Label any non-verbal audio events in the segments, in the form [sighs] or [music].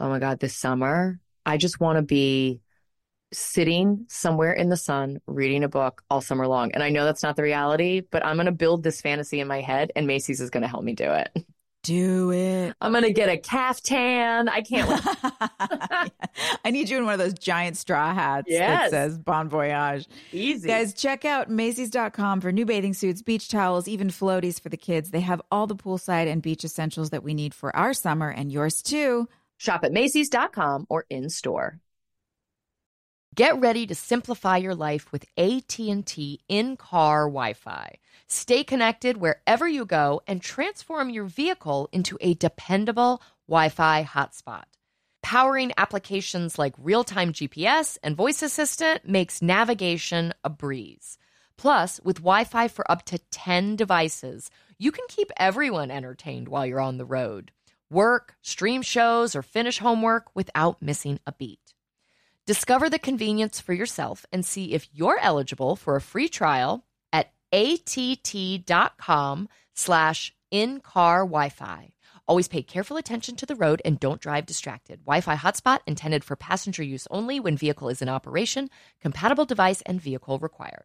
Oh my God, this summer, I just want to be sitting somewhere in the sun reading a book all summer long. And I know that's not the reality, but I'm going to build this fantasy in my head, and Macy's is going to help me do it. [laughs] Do it. I'm going to get a caftan. I can't wait. [laughs] I need you in one of those giant straw hats Yes. that says Bon Voyage. Easy. Guys, check out Macy's.com for new bathing suits, beach towels, even floaties for the kids. They have all the poolside and beach essentials that we need for our summer and yours too. Shop at Macy's.com or in store. Get ready to simplify your life with AT&T in-car Wi-Fi. Stay connected wherever you go and transform your vehicle into a dependable Wi-Fi hotspot. Powering applications like real-time GPS and voice assistant makes navigation a breeze. Plus, with Wi-Fi for up to 10 devices, you can keep everyone entertained while you're on the road. Work, stream shows, or finish homework without missing a beat. Discover the convenience for yourself and see if you're eligible for a free trial at att.com slash in-car Wi-Fi. Always pay careful attention to the road and don't drive distracted. Wi-Fi hotspot intended for passenger use only when vehicle is in operation. Compatible device and vehicle required.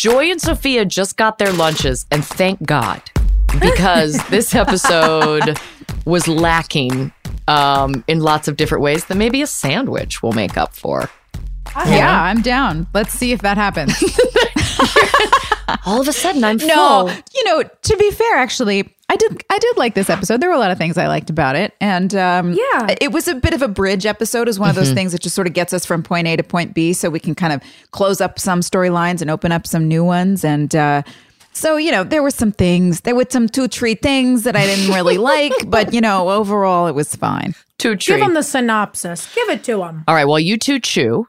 Joy and Sophia just got their lunches, and thank God, because [laughs] this episode was lacking um, in lots of different ways that maybe a sandwich will make up for. Yeah, I'm down. Let's see if that happens. [laughs] All of a sudden, I'm no, full. you know, to be fair, actually, I did I did like this episode. There were a lot of things I liked about it, and um, Yeah. it was a bit of a bridge episode. Is one of those things that just sort of gets us from point A to point B, so we can kind of close up some storylines and open up some new ones. And uh, so, you know, there were some things. There were some two tree things that I didn't really [laughs] like, but you know, overall, it was fine. Two tree. Give tree. him the synopsis. Give it to him. All right, Well, you two chew,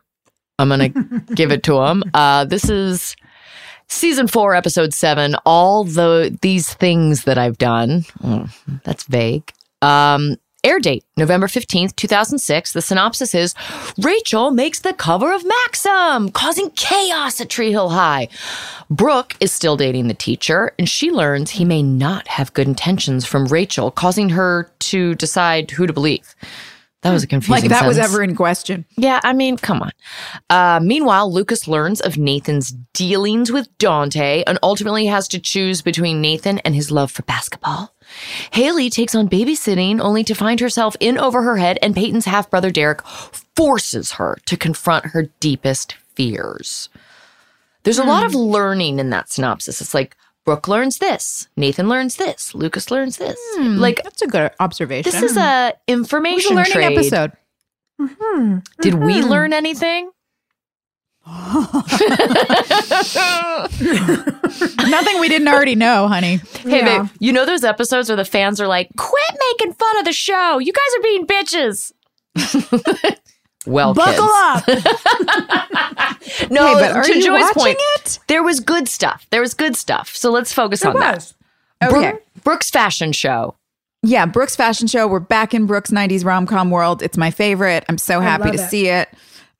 I'm going [laughs] to give it to them. Uh, this is season four, episode seven. All the these things that I've done. Oh, that's vague. Um, air date November 15th, 2006. The synopsis is Rachel makes the cover of Maxim, causing chaos at Tree Hill High. Brooke is still dating the teacher, and she learns he may not have good intentions from Rachel, causing her to decide who to believe. That was a confusing Like that was ever in question. Yeah, I mean, come on. Uh, meanwhile, Lucas learns of Nathan's dealings with Dante and ultimately has to choose between Nathan and his love for basketball. Haley takes on babysitting only to find herself in over her head, and Peyton's half brother Derek forces her to confront her deepest fears. There's a lot of learning in that synopsis. It's like Brooke learns this, Nathan learns this, Lucas learns this. Hmm, like That's a good observation. this is a information a learning trade. episode. Mm-hmm, Did we mm-hmm. learn anything? [laughs] Nothing we didn't already know, honey. Hey, Yeah. babe, you know those episodes where the fans are like, "Quit making fun of the show. You guys are being bitches." [laughs] well, Buckle kids. up. [laughs] No, Hey, but are to you Joy's watching point, it? there was good stuff. There was good stuff. So let's focus on that. was. Okay. Brooke- Brooke's fashion show. Yeah, Brooke's Fashion Show. We're back in Brooke's 90s rom com world. It's my favorite. I'm so happy to it. see it.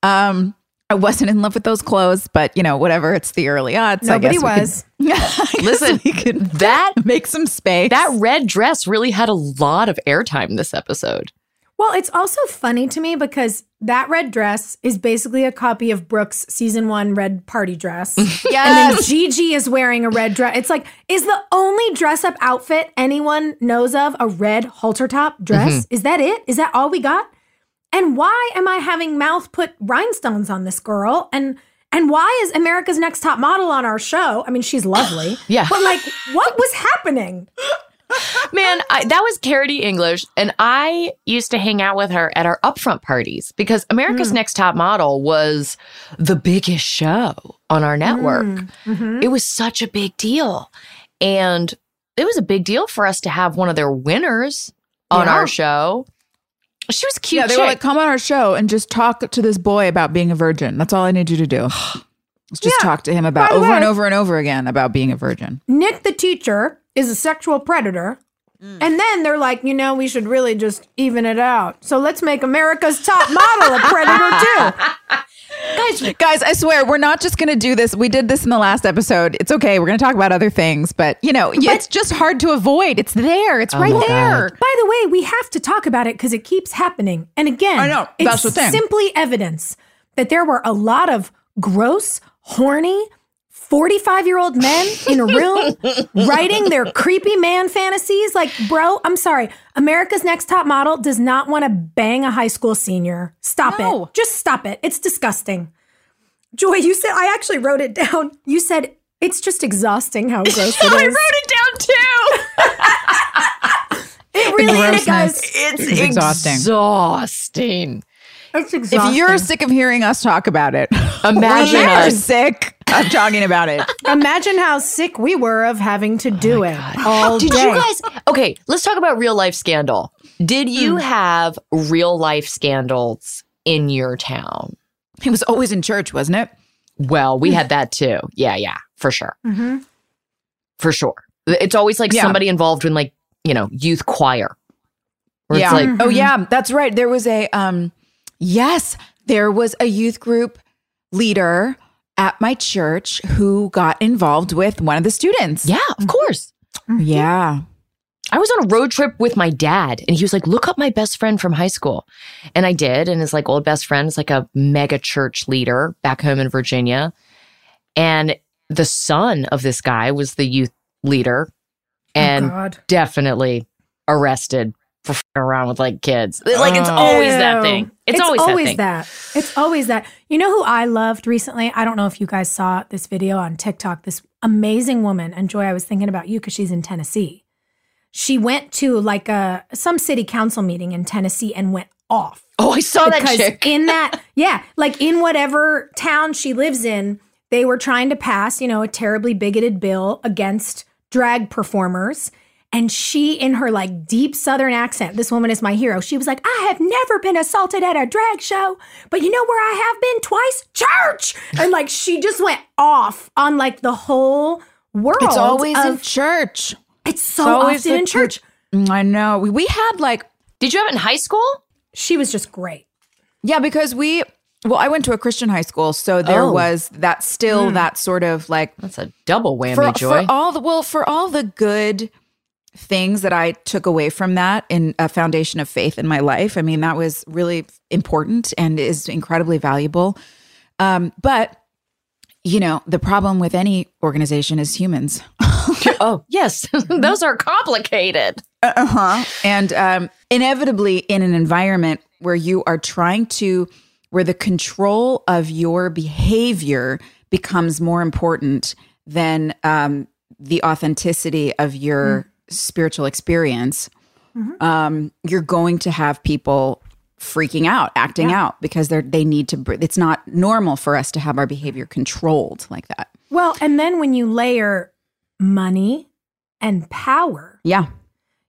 Um, I wasn't in love with those clothes, but you know, whatever. It's the early odds. I Nobody guess we could- was. [laughs] Listen, we could that [laughs] make some space. that red dress really had a lot of airtime this episode. Well, it's also funny to me because that red dress is basically a copy of Brooke's season one red party dress. [laughs] And then. Gigi is wearing a red dress. It's like, is the only dress up outfit anyone knows of a red halter top dress? Mm-hmm. Is that it? Is that all we got? And why am I having mouth put rhinestones on this girl? And and why is America's Next Top Model on our show? I mean, she's lovely. Yeah. But like, what was happening? [laughs] Man, I, that was Caridee English, and I used to hang out with her at our upfront parties because America's hmm. Next Top Model was the biggest show on our network. Hmm. Mm-hmm. It was such a big deal. And it was a big deal for us to have one of their winners on Yeah. our show. She was cute. Yeah, they were like, come on our show and just talk to this boy about being a virgin. That's all I need you to do. [sighs] Just Yeah. talk to him about By the over and over and over again about being a virgin. Nick the teacher is a sexual predator. Mm. And then they're like, you know, we should really just even it out. So let's make America's top [laughs] model a predator too. Guys, guys, I swear we're not just going to do this. We did this in the last episode. It's okay. We're going to talk about other things, but you know, it's just hard to avoid. It's there. It's oh right my there. By the way, we have to talk about it because it keeps happening. And again, I know. it's That's the thing. simply evidence that there were a lot of gross, horny, 45 year old men in a room [laughs] writing their creepy man fantasies. Like, bro, I'm sorry. America's Next Top Model does not want to bang a high school senior. Stop No. it. Just stop it. It's disgusting. Joy, you said, I actually wrote it down. You said, it's just exhausting how [laughs] gross it is. I wrote it down too. [laughs] It really is, guys. grossness. It's It's exhausting. exhausting. It's If you're sick of hearing us talk about it, Imagine we're us. sick of talking about it. Imagine how sick we were of having to do oh it all Did day. you guys? Okay, let's talk about real life scandal. Did you hmm. have real life scandals in your town? It was always in church, wasn't it? Well, we hmm. had that too. Yeah, yeah, for sure. Mm-hmm. For sure. It's always like Yeah. somebody involved in like, you know, youth choir. Where yeah. it's like, oh mm-hmm. yeah, that's right. There was a um yes, there was a youth group leader at my church who got involved with one of the students. yeah, of mm-hmm. course. Mm-hmm. Yeah. I was on a road trip with my dad and he was like, look up my best friend from high school. And I did. And his like old best friend is like a mega church leader back home in Virginia. And the son of this guy was the youth leader oh, and oh definitely arrested for around with like kids. Like it's oh. always that thing. It's, always, that thing. that. It's always that. You know who I loved recently? I don't know if you guys saw this video on TikTok. This amazing woman, and Joy, I was thinking about you because she's in Tennessee. She went to like a some city council meeting in Tennessee and went off. Oh, I saw that because chick. in that [laughs] yeah like in whatever town she lives in they were trying to pass you know a terribly bigoted bill against drag performers and she in her like deep southern accent this woman is my hero she was like i have never been assaulted at a drag show but you know where i have been twice church and like she just went off on like the whole world It's always in church. it's so always often in church mm, I know. We, we had like Did you have it in high school? she was just great Yeah, because we well, I went to a Christian high school, so there Oh. was that still hmm. that sort of like That's a double whammy, for, Joy. for all the well for all the good things that I took away from that in a foundation of faith in my life. I mean, that was really important and is incredibly valuable. Um, but you know, the problem with any organization is humans. [laughs] oh, yes, [laughs] those are complicated. Uh huh. And um, inevitably, in an environment where you are trying to, where the control of your behavior becomes more important than um, the authenticity of your spiritual experience, um, you're going to have people freaking out, acting out because they're they need to. It's not normal for us to have our behavior controlled like that. Well, and then when you layer money and power, Yeah.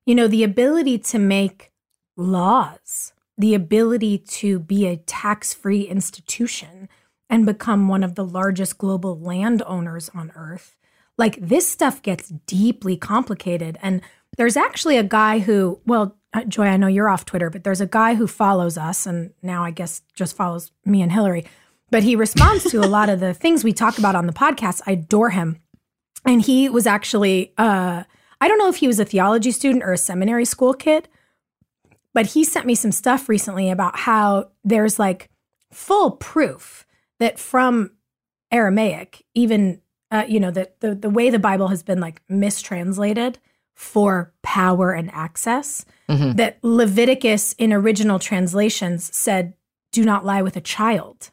you know, the ability to make laws, the ability to be a tax free institution and become one of the largest global landowners on earth. Like this stuff gets deeply complicated. And there's actually a guy who, well, uh, Joy, I know you're off Twitter, but there's a guy who follows us and now I guess just follows me and Hillary. But he responds to a lot of the [laughs] things we talk about on the podcast. I adore him and he was actually uh i don't know if he was a theology student or a seminary school kid but he sent me some stuff recently about how there's like full proof that from aramaic even uh, you know that the, the way the bible has been like mistranslated for power and access that leviticus in original translations said do not lie with a child.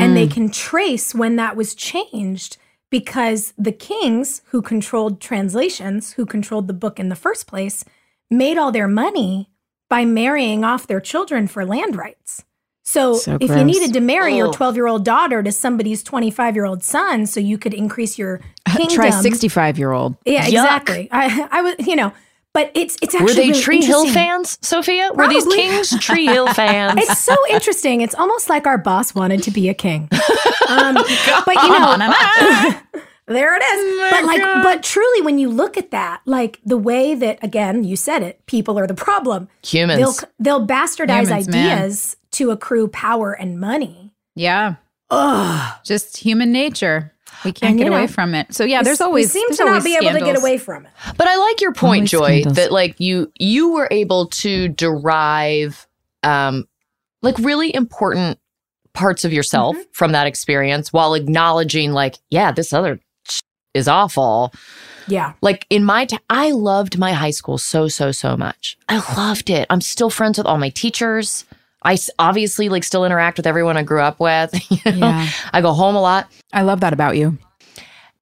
And they can trace when that was changed because the kings who controlled translations, who controlled the book in the first place, made all their money by marrying off their children for land rights. So, So if you needed to marry your Oh. 12 year old daughter to somebody's 25 year old son so you could increase your [laughs] kingdom. Try 65 year old. Yeah, Yuck. exactly. I, I was, you know, but it's it's actually Were they really Tree Hill fans, Sophia? Were these kings [laughs] Tree Hill fans? It's so interesting. It's almost like our boss wanted to be a king. [laughs] Um, but you know, there it is. but like, but truly, when you look at that, like the way that again, you said it, people are the problem. Humans. They'll they'll bastardize Humans, man. ideas to accrue power and money. Yeah. Ugh. Just human nature. We can't And, get you away from it. So yeah, there's always we seem to not always be able to get away from it. But I like your point, Always Joy, scandals. that like you you were able to derive um like really important parts of yourself Mm-hmm. from that experience while acknowledging like, yeah, this other sh- is awful. Yeah. Like in my t- I loved my high school so so so much. I loved it. I'm still friends with all my teachers. I obviously like still interact with everyone I grew up with. [laughs] you know? Yeah. I go home a lot. I love that about you.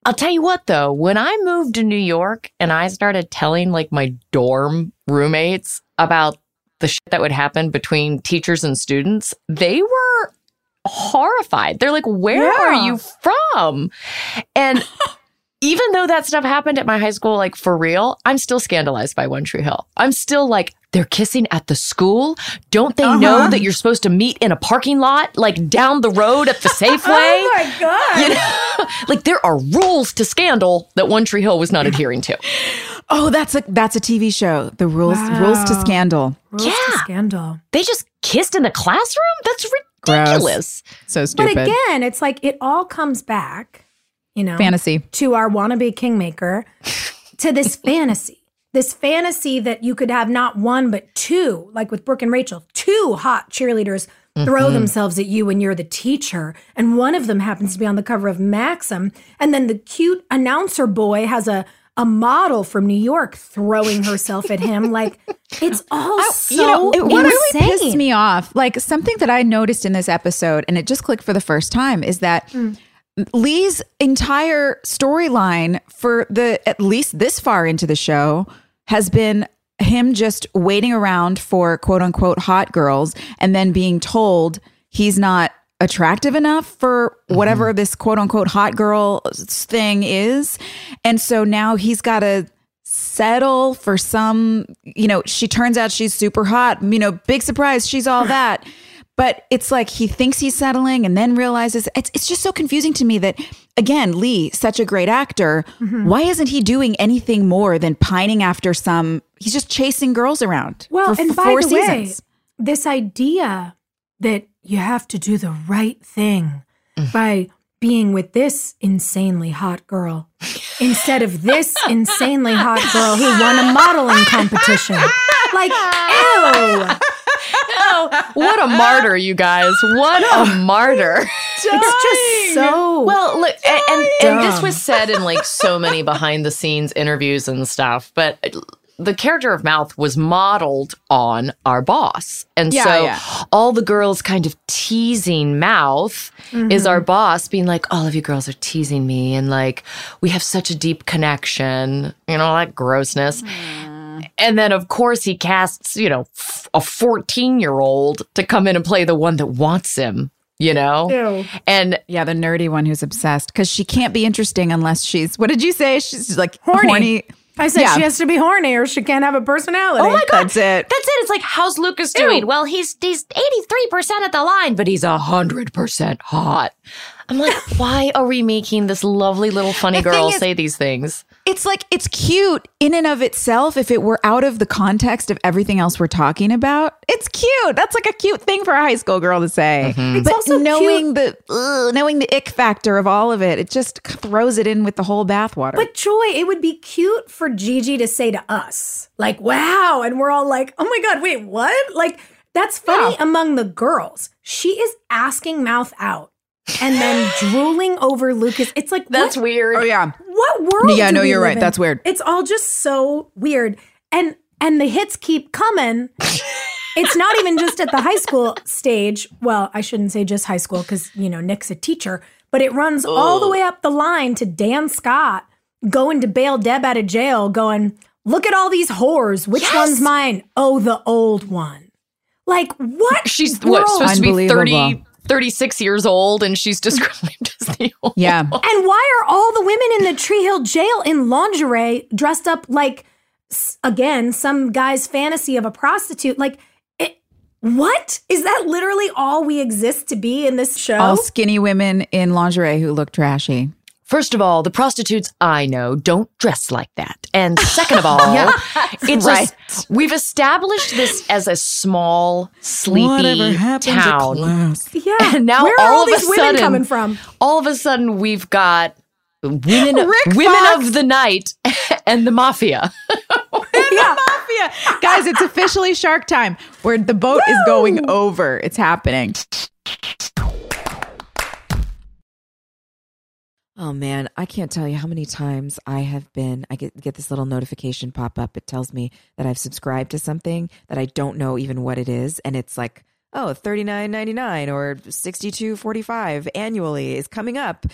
I'll tell you what though, when I moved to New York and I started telling like my dorm roommates about the shit that would happen between teachers and students, they were horrified. They're like, "Where are you from?" And [laughs] even though that stuff happened at my high school, like for real, I'm still scandalized by One Tree Hill. I'm still like, they're kissing at the school. Don't they know uh-huh. that you're supposed to meet in a parking lot, like down the road at the [laughs] oh Safeway? Oh my god. You know, [laughs] like there are rules to scandal that One Tree Hill was not adhering to. Oh, that's a that's a TV show. The rules rules to scandal. Rules to Yeah. scandal. They just kissed in the classroom? That's Gross. ridiculous. So But again, it's like it all comes back, you know, Fantasy. to our wannabe kingmaker, to this [laughs] fantasy. This fantasy that you could have not one but two, like with Brooke and Rachel, two hot cheerleaders throw mm-hmm. themselves at you when you're the teacher, and one of them happens to be on the cover of Maxim, and then the cute announcer boy has a a model from New York throwing herself at him. Like [laughs] it's all so you know, it, what really pissed me off, like something that I noticed in this episode, and it just clicked for the first time, is that mm. Lee's entire storyline for the at least this far into the show has been him just waiting around for quote unquote hot girls and then being told he's not attractive enough for whatever mm-hmm. this quote unquote hot girl thing is. And so now he's got to settle for some, you know, she turns out she's super hot, you know, big surprise, she's all that. [laughs] But it's like he thinks he's settling and then realizes it's it's just so confusing to me that again, Lee, such a great actor, mm-hmm. why isn't he doing anything more than pining after some he's just chasing girls around Well, for and f- by four the seasons. way, this idea that you have to do the right thing mm. by being with this insanely hot girl instead of this [laughs] insanely hot girl who won a modeling competition. Like, ew. Oh, what a martyr, you guys. What a [laughs] martyr. It's just so Well, look, and, and, and this was said in like so many behind the scenes interviews and stuff, but the character of Mouth was modeled on our boss. And Yeah, so yeah. all the girls kind of teasing Mouth is our mm-hmm. boss being like, all of you girls are teasing me. And like, we have such a deep connection, you know, that grossness. Mm-hmm. And then, of course, he casts, you know, f- a 14 year old to come in and play the one that wants him, you know? Ew. And Yeah, the nerdy one who's obsessed because she can't be interesting unless she's. What did you say? She's like Horny. horny. I said Yeah. she has to be horny or she can't have a personality. Oh my god, That's it. That's it. It's like how's Lucas doing? Well, he's he's eighty three percent at the line, but he's hundred percent hot. I'm like, [laughs] why are we making this lovely little funny The thing girl is- say these things? It's like it's cute in and of itself. If it were out of the context of everything else we're talking about, it's cute. That's like a cute thing for a high school girl to say. Mm-hmm. It's But also knowing the ugh, knowing the ick factor of all of it, it just throws it in with the whole bathwater. But Joy, it would be cute for Gigi to say to us, like, wow. And we're all like, oh my God, wait, what? Like, that's funny among the girls. She is asking Mouth out and then [gasps] drooling over Lucas. It's like, That's what, weird. oh yeah, what world? Yeah, do no, we you're live right. in? That's weird. It's all just so weird. And and the hits keep coming. [laughs] it's not even just at the high school stage. Well, I shouldn't say just high school because you know Nick's a teacher, but it runs all the way up the line to Dan Scott going to bail Deb out of jail, going, "Look at all these whores. Which one's mine? Oh, the old one." Like what? She's world? what supposed to be Unbelievable. 30, 36 years old, and she's [laughs] described as the old. yeah. And why are all the women in the Tree Hill jail in lingerie dressed up like, again, some guy's fantasy of a prostitute? Like, it, what? Is that literally all we exist to be in this show? All skinny women in lingerie who look trashy. First of all, the prostitutes I know don't dress like that. And second of all, [laughs] it's right. a, we've established this as a small, sleepy town. yeah. And now Where are all all of these a women sudden, coming from? All of a sudden, we've got women, oh, Rick women Fox. of the night, [laughs] and the mafia. [laughs] Yeah. Mafia. Guys, it's officially Shark Time where the boat is going over. It's happening. Oh man, I can't tell you how many times I have been I get get this little notification pop up. It tells me that I've subscribed to something that I don't know even what it is and it's like, "Oh, $39.99 or $62.45 annually is coming up."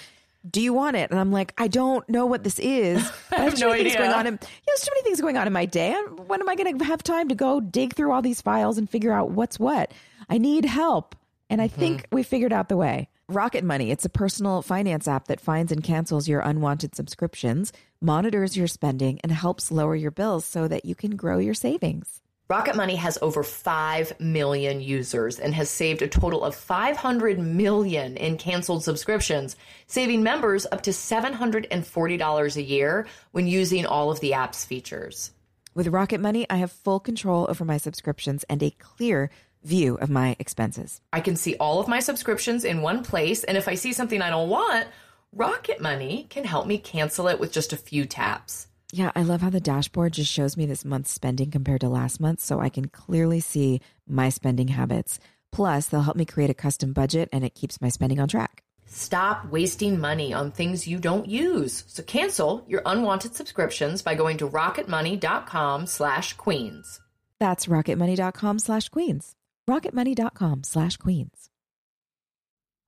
Do you want it? And I'm like, I don't know what this is. [laughs] I have, have too no idea. going on in yeah, there's too many things going on in my day. When am I going to have time to go dig through all these files and figure out what's what? I need help. And I mm-hmm. think we figured out the way. Rocket Money, it's a personal finance app that finds and cancels your unwanted subscriptions, monitors your spending, and helps lower your bills so that you can grow your savings. Rocket Money has over 5 million users and has saved a total of 500 million in canceled subscriptions, saving members up to $740 a year when using all of the app's features. With Rocket Money, I have full control over my subscriptions and a clear view of my expenses. I can see all of my subscriptions in one place, and if I see something I don't want, Rocket Money can help me cancel it with just a few taps. Yeah, I love how the dashboard just shows me this month's spending compared to last month so I can clearly see my spending habits. Plus, they'll help me create a custom budget and it keeps my spending on track. Stop wasting money on things you don't use. So cancel your unwanted subscriptions by going to rocketmoney.com slash queens. That's rocketmoney.com slash queens. Rocketmoney.com slash queens.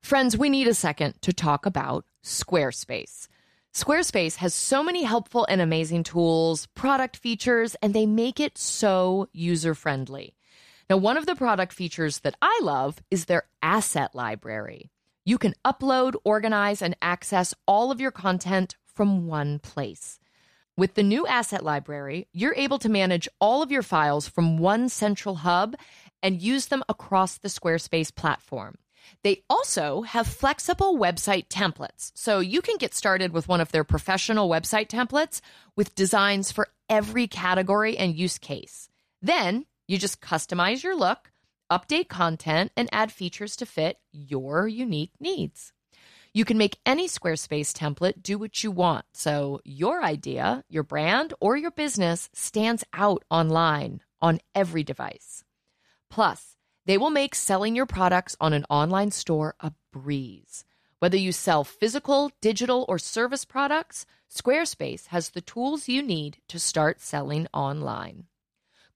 Friends, we need a second to talk about Squarespace. Squarespace has so many helpful and amazing tools, product features, and they make it so user friendly. Now, one of the product features that I love is their asset library. You can upload, organize, and access all of your content from one place. With the new asset library, you're able to manage all of your files from one central hub and use them across the Squarespace platform. They also have flexible website templates, so you can get started with one of their professional website templates with designs for every category and use case. Then you just customize your look, update content, and add features to fit your unique needs. You can make any Squarespace template do what you want, so your idea, your brand, or your business stands out online on every device. Plus, they will make selling your products on an online store a breeze. Whether you sell physical, digital, or service products, Squarespace has the tools you need to start selling online.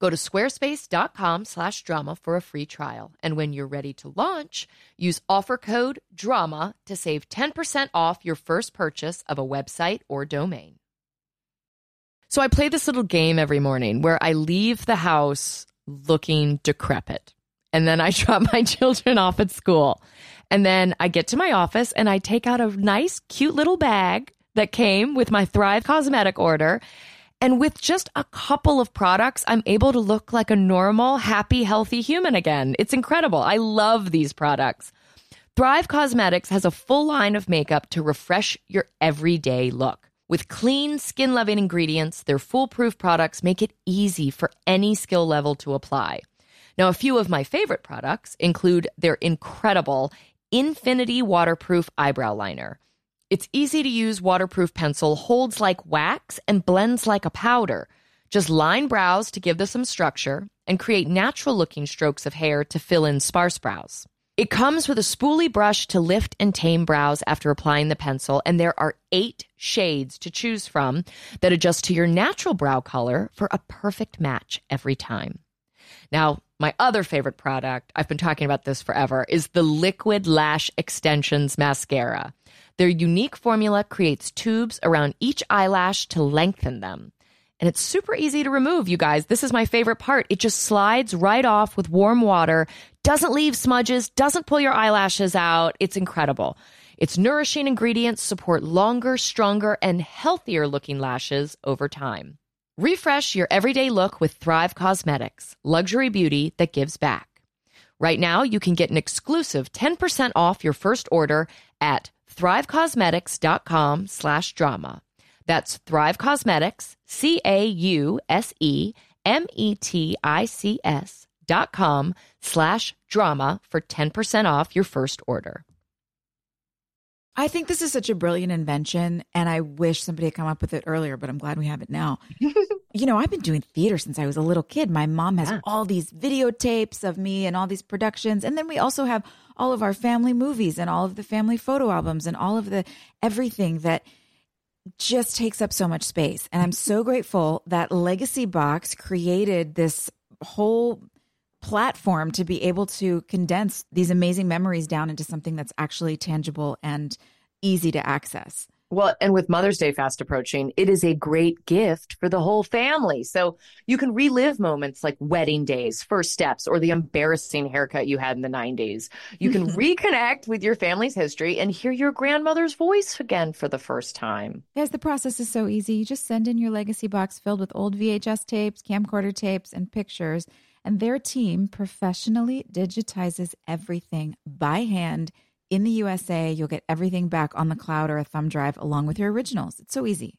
Go to squarespace.com/drama for a free trial, and when you're ready to launch, use offer code DRAMA to save 10% off your first purchase of a website or domain. So I play this little game every morning where I leave the house looking decrepit. And then I [laughs] drop my children off at school. And then I get to my office and I take out a nice, cute little bag that came with my Thrive cosmetic order. And with just a couple of products, I'm able to look like a normal, happy, healthy human again. It's incredible. I love these products. Thrive Cosmetics has a full line of makeup to refresh your everyday look. With clean, skin loving ingredients, their foolproof products make it easy for any skill level to apply. Now, a few of my favorite products include their incredible Infinity Waterproof Eyebrow Liner. Its easy to use waterproof pencil holds like wax and blends like a powder. Just line brows to give them some structure and create natural looking strokes of hair to fill in sparse brows. It comes with a spoolie brush to lift and tame brows after applying the pencil, and there are eight shades to choose from that adjust to your natural brow color for a perfect match every time. Now, my other favorite product, I've been talking about this forever, is the Liquid Lash Extensions Mascara. Their unique formula creates tubes around each eyelash to lengthen them. And it's super easy to remove, you guys. This is my favorite part. It just slides right off with warm water, doesn't leave smudges, doesn't pull your eyelashes out. It's incredible. Its nourishing ingredients support longer, stronger, and healthier looking lashes over time. Refresh your everyday look with Thrive Cosmetics, luxury beauty that gives back. Right now, you can get an exclusive 10% off your first order at thrivecosmetics.com slash drama. That's Thrive Cosmetics, C A U S M T I C S dot com slash drama for 10% off your first order. I think this is such a brilliant invention, and I wish somebody had come up with it earlier, but I'm glad we have it now. [laughs] you know, I've been doing theater since I was a little kid. My mom has Yeah. all these videotapes of me and all these productions. And then we also have all of our family movies and all of the family photo albums and all of the everything that just takes up so much space. And I'm so grateful that Legacy Box created this whole platform to be able to condense these amazing memories down into something that's actually tangible and easy to access. Well, and with Mother's Day fast approaching, it is a great gift for the whole family. So you can relive moments like wedding days, first steps, or the embarrassing haircut you had in the 90s. You can [laughs] reconnect with your family's history and hear your grandmother's voice again for the first time. Yes, the process is so easy. You just send in your legacy box filled with old VHS tapes, camcorder tapes, and pictures, and their team professionally digitizes everything by hand in the USA. You'll get everything back on the cloud or a thumb drive along with your originals. It's so easy.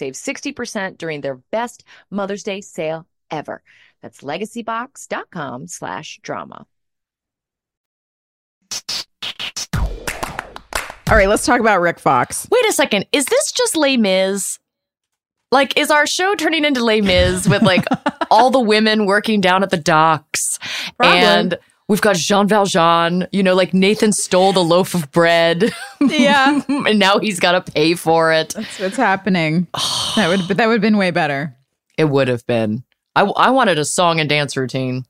save 60% during their best Mother's Day sale ever. That's legacybox.com slash drama. All right, let's talk about Rick Fox. Wait a second. Is this just Les Mis? Like, is our show turning into Les Mis with like [laughs] all the women working down at the docks? Probably. And we've got Jean Valjean, you know, like Nathan stole the loaf of bread. [laughs] Yeah. [laughs] and now he's got to pay for it. That's what's happening. that would that would have been way better. It would have been. I, I wanted a song and dance routine.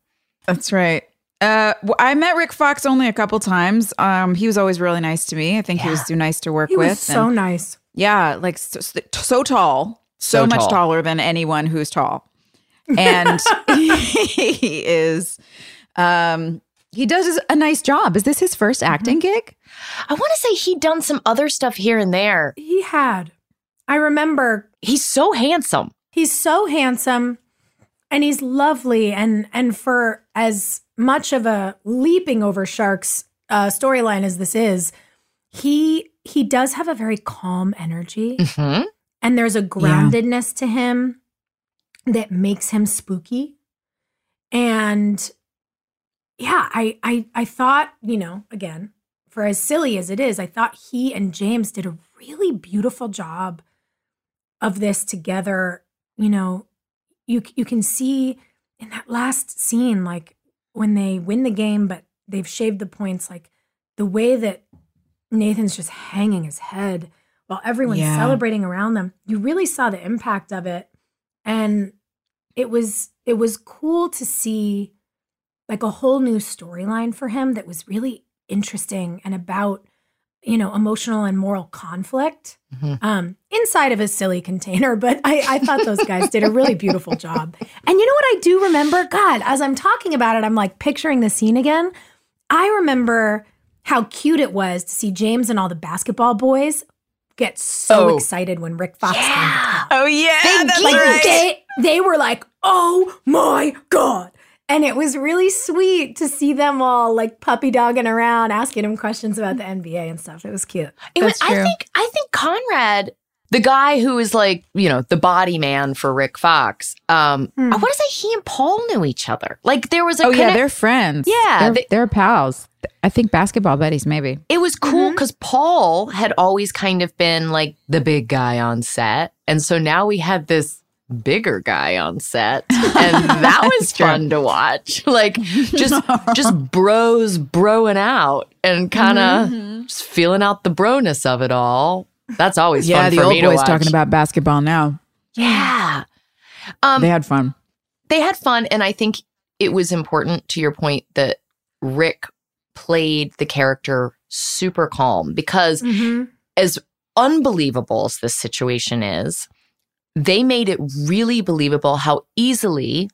That's right. Uh, w- I met Rick Fox only a couple times. Um, he was always really nice to me. I think he was too nice to work He with. was so and- nice. yeah, like so, so tall, so, So much tall. taller than anyone who's tall, and [laughs] he is. Um, he does a nice job. Is this his first acting gig? I want to say he'd done some other stuff here and there. He had. I remember He's so handsome. he's so handsome and he's lovely and and for as much of a leaping over sharks uh, storyline as this is he he does have a very calm energy Mhm. and there's a groundedness to him that makes him spooky. And yeah, I I I thought, you know, again, for as silly as it is, I thought he and James did a really beautiful job of this together. You know, you you can see in that last scene like when they win the game but they've shaved the points like the way that Nathan's just hanging his head while everyone's Yeah. celebrating around them. You really saw the impact of it and it was it was cool to see like a whole new storyline for him that was really interesting and about you know emotional and moral conflict Mhm. um inside of a silly container but I, I thought those guys did a really beautiful job and you know what i do remember god as i'm talking about it i'm like picturing the scene again i remember how cute it was to see james and all the basketball boys get so Oh. excited when rick fox came to town Oh yeah, that's like right. they they were like, "Oh my god." And it was really sweet to see them all like puppy dogging around, asking him questions about the NBA and stuff. It was cute. It was, That's I think I think Conrad, the guy who is like, you know, the body man for Rick Fox. Um, Hmm. I want to say he and Paul knew each other. Like there was a Oh yeah, they're friends. Yeah, they're, they- they're pals. I think basketball buddies, maybe. it was cool because Paul had always kind of been like the big guy on set. And so now we had this bigger guy on set. [laughs] And that was true. fun to watch. [laughs] Like just [laughs] just bros broing out and kind of just feeling out the broness of it all. That's always yeah, fun the for old me boys talking about basketball now. Yeah. Um, they had fun. they had fun and i think it was important to your point that rick played the character super calm because Mm-hmm. as unbelievable as this situation is they made it really believable how easily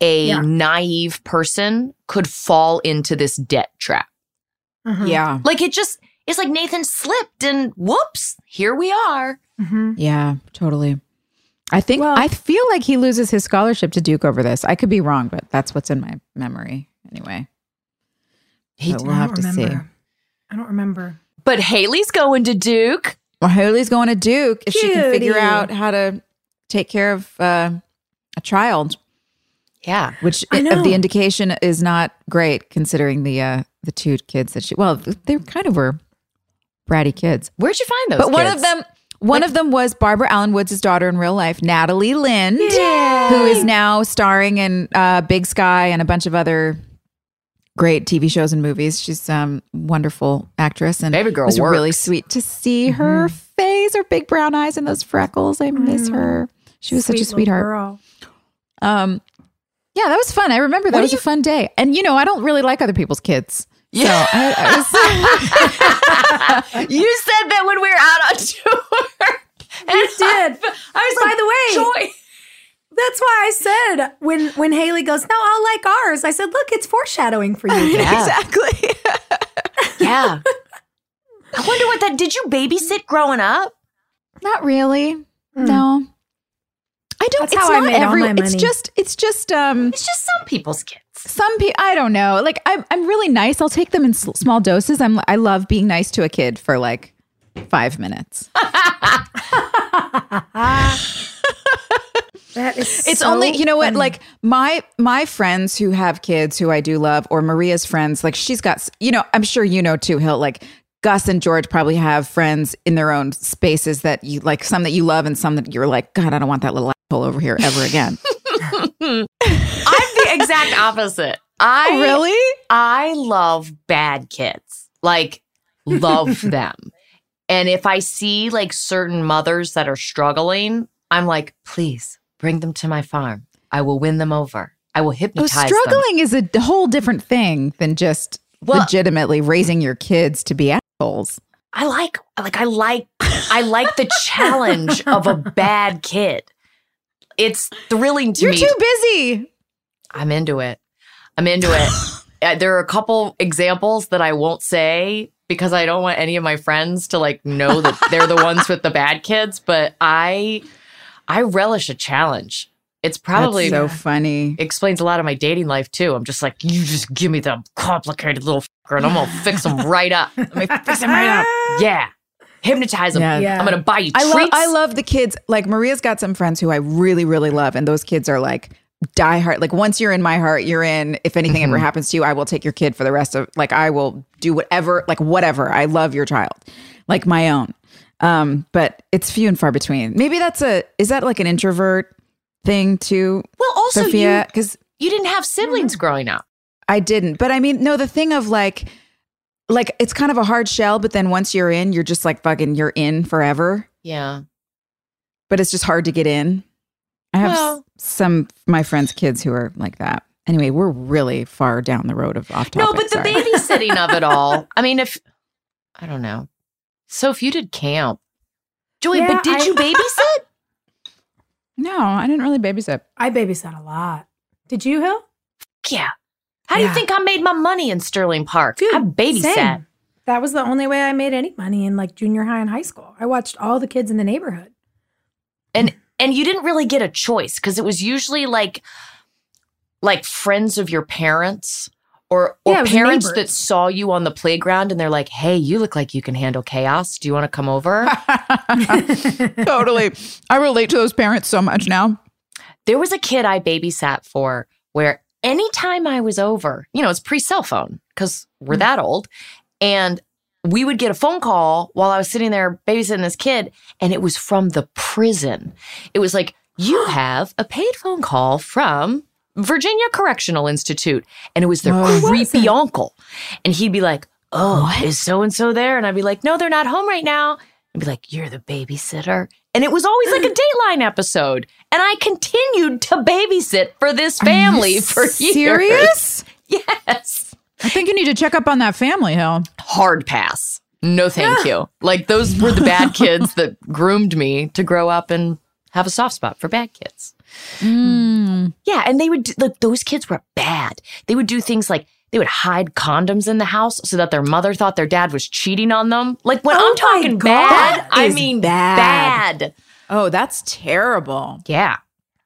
a Yeah. naive person could fall into this debt trap Mm-hmm. Yeah, like it just it's like nathan slipped and whoops here we are Mm-hmm. yeah, totally. I think Well- I feel like he loses his scholarship to Duke over this. I could be wrong, but that's what's in my memory anyway. He But we'll have to see. I don't remember. but haley's going to duke Well, Haley's going to Duke if she can figure out how to take care of uh, a child, yeah which i- know. the indication is not great considering the uh, the two kids that she. Well, they kind of were bratty kids, where'd you find those but one of them. One of them was Barbara Alyn Woods' daughter in real life, Natalie Lind, who is now starring in uh, Big Sky and a bunch of other great TV shows and movies. She's um wonderful actress and Baby girl it was really sweet to see her face, her big brown eyes and those freckles. I miss Mm. her. She was such a sweetheart. girl. Um, yeah, that was fun. I remember that What was you- a fun day. And you know, I don't really like other people's kids. Yeah. So I, I was, [laughs] you said that when we were out on tour. You did. [laughs] I was like, By the way, Joy. That's why I said when when Haley goes, "No, I'll like ours." I said, "Look, it's foreshadowing for you." [laughs] Yeah. exactly. [laughs] Yeah. I wonder what that did you babysit growing up? Not really. No. I don't. That's it's how I not made all every. my It's just. It's just. Um. It's just some people's kids. Some people. I don't know. Like I'm. I'm really nice. I'll take them in s- small doses. I'm. I love being nice to a kid for like five minutes. [laughs] That is. It's so only you know what funny. like my my friends who have kids who I do love or Maria's friends like she's got you know I'm sure you know too Hill like Gus and George probably have friends in their own spaces that you like some that you love and some that you're like God I don't want that little asshole over here ever again. [laughs] I'm the exact opposite. I oh, really? I love bad kids. Like love [laughs] them. And if I see like certain mothers that are struggling, I'm like, please bring them to my farm. I will win them over. I will Oh, hypnotize them. struggling is a whole different thing than just Well- legitimately raising your kids to be assholes. I like like I like I like the challenge of a bad kid. It's thrilling to You're me. too busy. I'm into it. I'm into it. [laughs] Uh, there are a couple examples that I won't say because I don't want any of my friends to like know that they're the ones with the bad kids, but I I relish a challenge. It's probably That's so funny. explains a lot of my dating life too. I'm just like, you just give me the complicated little f and I'm gonna fix them right up. Let me fix him right up. [laughs] Yeah, hypnotize them. Yeah. Yeah. I'm gonna buy you I treats. love I love the kids. Like Maria's got some friends who I really really love, and those kids are like die hard. Like once you're in my heart, you're in. If anything ever mm-hmm. happens to you, I will take your kid for the rest of. Like I will do whatever. Like whatever. I love your child, like my own. Um, but it's few and far between. Maybe that's a. Is that like an introvert thing too? Well, also Sophia, because you didn't have siblings growing up. I didn't. But I mean, no, the thing of like, like it's kind of a hard shell. But then once you're in, you're just like fucking. You're in forever. Yeah. but it's just hard to get in. I have s- some my friends' kids who are like that. Anyway, we're really far down the road of off topic. No, but the sorry. babysitting of it all. [laughs] I mean, if I don't know. So if you did camp, Joy, Yeah, but did I- you [laughs] babysit? No, I didn't really babysit. I babysat a lot. Did you, Hill? yeah. How do you think I made my money in Sterling Park? I babysat. same. That was the only way I made any money in like junior high and high school. I watched all the kids in the neighborhood. and and you didn't really get a choice because it was usually like like friends of your parents or or Yeah, parents neighbors. that saw you on the playground and they're like hey you look like you can handle chaos do you want to come over [laughs] [laughs] totally. I relate to those parents so much now. there was a kid i babysat for where anytime i was over you know it's pre-cell phone because we're Mm. that old and we would get a phone call while i was sitting there babysitting this kid and it was from the prison it was like you have a paid phone call from virginia correctional institute and it was their Oh. creepy uncle and he'd be like oh is so and so there and i'd be like no they're not home right now and be like you're the babysitter and it was always like a [gasps] dateline episode and i continued to babysit for this family for years Serious? [laughs] yes I think you need to check up on that family, Hill. hard pass. No, thank [gasps] you. Like those were the bad kids that groomed me to grow up and have a soft spot for bad kids. Mm. Yeah, and they would do, like those kids were bad. They would do things like they would hide condoms in the house so that their mother thought their dad was cheating on them. Like when Oh I'm talking God. bad, I mean bad. bad. Oh, that's terrible. Yeah,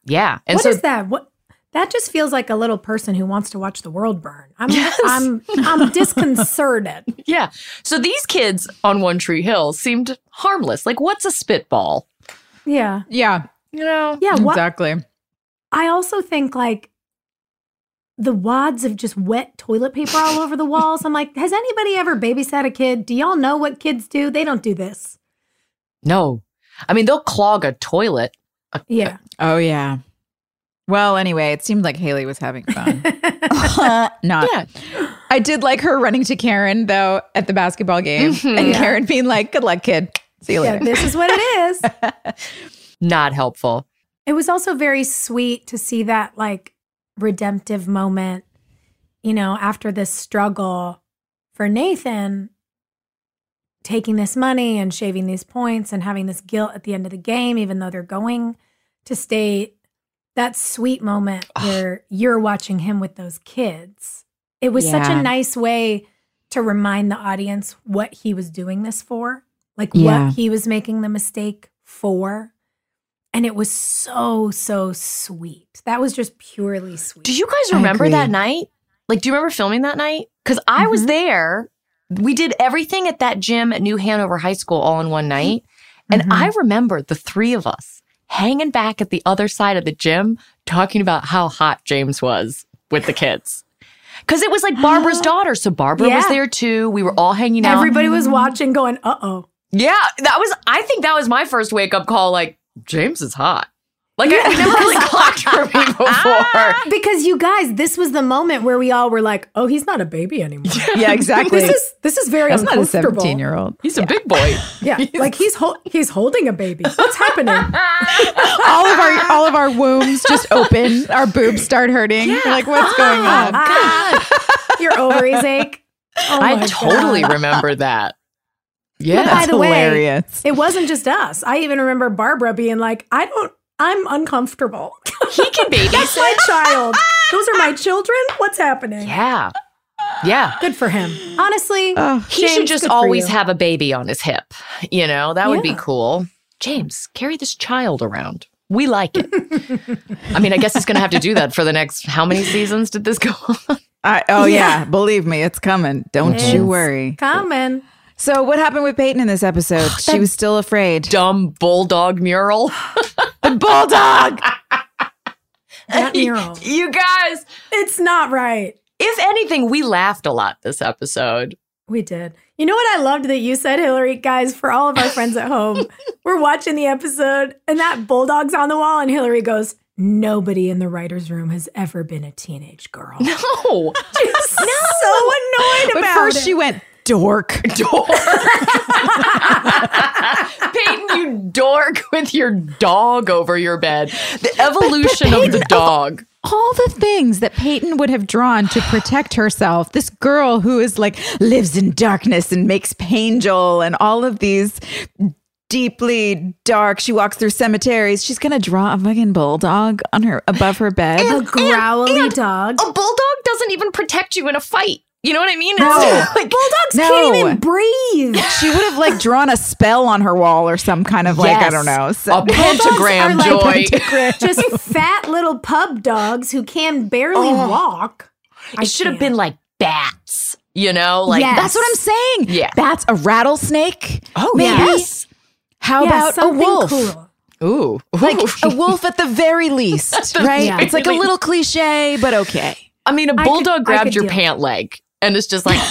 yeah. And What so is that? What that just feels like a little person who wants to watch the world burn. I'm Yes. I'm I'm [laughs] disconcerted. yeah, so these kids on One Tree Hill seemed harmless. Like what's a spitball? Yeah. Yeah, You know? Yeah. What exactly. I also think like the wads of just wet toilet paper all over the walls. I'm like, has anybody ever babysat a kid? Do y'all know what kids do? They don't do this. No. I mean, they'll clog a toilet. Yeah. Oh yeah. Well, anyway, it seemed like Haley was having fun. [laughs] [laughs] Not. Yeah. I did like her running to Karen though at the basketball game, mm-hmm. and Yeah. Karen being like, "Good luck, kid. See you yeah, later." this is what it is. [laughs] Not helpful. It was also very sweet to see that like redemptive moment, you know, after this struggle for Nathan taking this money and shaving these points and having this guilt at the end of the game, even though they're going to state. That sweet moment where you're watching him with those kids. It was such a nice way to remind the audience what he was doing this for, like Yeah. what he was making the mistake for. And it was so, so sweet. That was just purely sweet. Do you guys remember that night? Like, do you remember filming that night? Because I was Mhm. there. We did everything at that gym at New Hanover High School all in one night. And Mhm. I remember the three of us hanging back at the other side of the gym talking about how hot James was with the kids. Because it was like [gasps] Barbara's daughter. So Barbara was there too. We were all hanging out. Everybody was watching, going, uh oh. Yeah, that was. I think that was my first wake up call. Like James is hot. Like I we never really clocked for me before. Ah. Because you guys, this was the moment where we all were like, oh, he's not a baby anymore. yeah, exactly. This is this is very That's not a seventeen-year-old. He's a big boy. [laughs] Yeah, like he's hol- he's holding a baby. What's happening? [laughs] all of our all of our wombs just open. Our boobs start hurting. We're like, what's going ah, on? God, Your ovaries ache. Oh I totally God. remember that. But Yeah, by the way, it wasn't just us. I even remember Barbara being like, I don't. I'm uncomfortable. he can be. [laughs] That's babysit. my child. Those are my children. What's happening? Yeah, yeah. Good for him. Honestly, Oh, He James, should just always have a baby on his hip. You know, that would be cool. James, carry this child around. We like it. I mean, I guess he's going to have to do that for the next how many seasons did this go on? I, oh [laughs] yeah. Yeah. believe me, it's coming. Don't It's you worry. Coming. So what happened with Peyton in this episode? [sighs] she was still afraid. Dumb bulldog mural. The bulldog. [laughs] That mural. you guys, It's not right. if anything, we laughed a lot this episode. We did. You know what I loved that you said, Hilarie? Guys, for all of our friends at home, [laughs] we're watching the episode and that bulldog's on the wall, and Hilarie goes, Nobody in the writer's room has ever been a teenage girl. No. [laughs] She's so annoyed But about first it. she went dork. dork. [laughs] Peyton, you dork with your dog over your bed. The evolution of the Peyton- dog. all the things that Peyton would have drawn to protect herself. This girl who is like lives in darkness and makes Pangel and all of these deeply dark. She walks through cemeteries. She's gonna draw a fucking bulldog on her above her bed. a growly dog. A bulldog doesn't even protect you in a fight. You know what I mean? No. [laughs] like, Bulldogs No. can't even breathe. She would have like drawn a spell on her wall or some kind of like I don't know. So, a pentagram, are like- Joy. [laughs] Just fat little pub dogs who can barely oh. walk. I It should have been like bats. You know, like Yes. that's what I'm saying. Yeah. that's a rattlesnake. Oh, maybe. yes. How Yeah, about a wolf? Cool. Ooh, Like a wolf at the very [laughs] least, right? Yeah. It's like a little cliche, but okay. I mean, a bulldog I grabbed your deal. pant leg and it's just like [laughs] [laughs]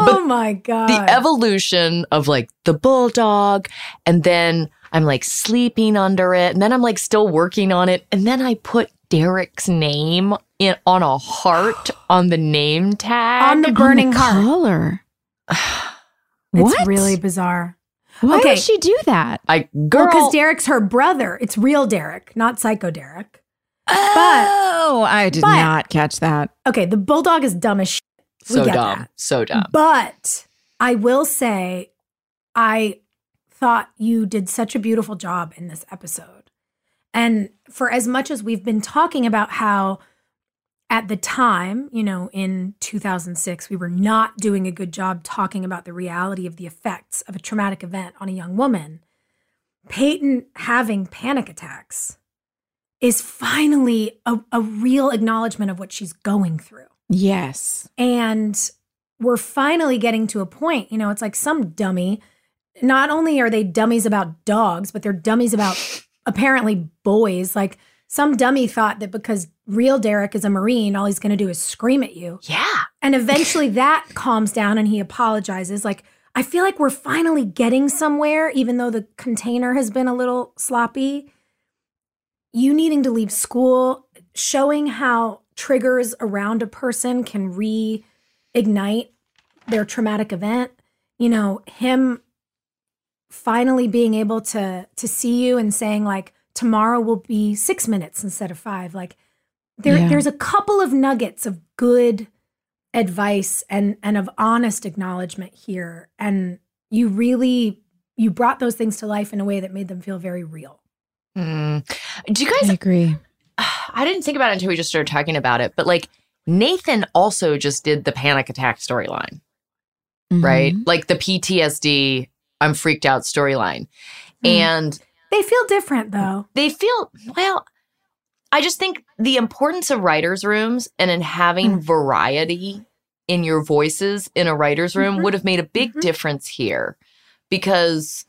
oh my god. the evolution of like the bulldog and then I'm like sleeping under it and then I'm like still working on it and then I put Derek's name in on a heart [gasps] on the name tag. on the burning heart. [sighs] collar. It's what? really bizarre. Why okay. would she do that? I girl Because Derek's her brother. It's real Derek, not Psycho Derek. Oh, I did but- not catch that. Okay, the bulldog is dumb as shit. We so get dumb. that. So dumb. But I will say, I thought you did such a beautiful job in this episode. And for as much as we've been talking about how at the time, you know, in 2006, we were not doing a good job talking about the reality of the effects of a traumatic event on a young woman, Peyton having panic attacks is finally a, a real acknowledgement of what she's going through. Yes. And we're finally getting to a point, you know, it's like some dummy. Not only are they dummies about dogs, but they're dummies about [laughs] apparently boys. Like some dummy thought that because real Derek is a Marine, all he's going to do is scream at you. Yeah. And eventually that [laughs] calms down and he apologizes. Like, I feel like we're finally getting somewhere, even though the container has been a little sloppy. You needing to leave school, showing how triggers around a person can reignite their traumatic event. You know, him finally being able to to see you and saying like tomorrow will be 6 minutes instead of 5 like there Yeah. there's a couple of nuggets of good advice and and of honest acknowledgement here and you really you brought those things to life in a way that made them feel very real Mm. Do you I guys agree. [sighs] I didn't think about it until we just started talking about it, but like Nathan also just did the panic attack storyline, right? Mhm. Like the PTSD, I'm freaked out storyline. Mm. And they feel different though they feel, well, I just think the importance of writers' rooms and in having Mm. variety in your voices in a writer's room Mhm. would have made a big Mhm. difference here because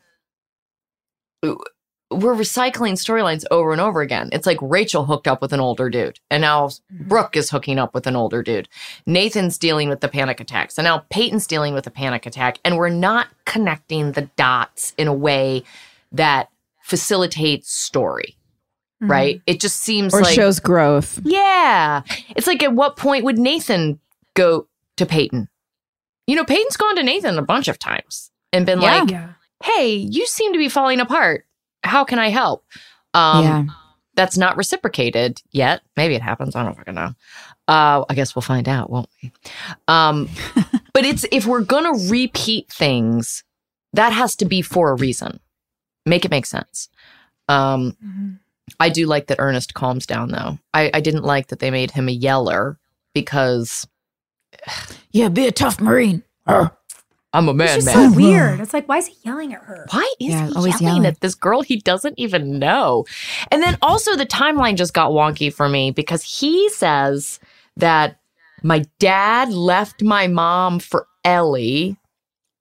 we're recycling storylines over and over again. It's like Rachel hooked up with an older dude, and now Brooke is hooking up with an older dude. Nathan's dealing with the panic attacks, and now Peyton's dealing with a panic attack, and we're not connecting the dots in a way that facilitates story, Mhm. right? It just seems Or like shows growth. yeah. It's like at what point would Nathan go to Peyton? You know, Peyton's gone to Nathan a bunch of times and been Yeah. like, hey, you seem to be falling apart. How can I help? Um, yeah. That's not reciprocated yet. Maybe it happens. I don't fucking know. Uh, I guess we'll find out, won't we? Um, [laughs] but it's if we're gonna repeat things, that has to be for a reason. Make it make sense. Um, Mhm. I do like that Ernest calms down, though. I, I didn't like that they made him a yeller because Yeah, be a tough Marine. Arr. I'm a man, It's just man. so weird. It's like, why is he yelling at her? Why is Yeah, he always yelling, yelling. at this girl he doesn't even know? And then also the timeline just got wonky for me because he says that my dad left my mom for Ellie,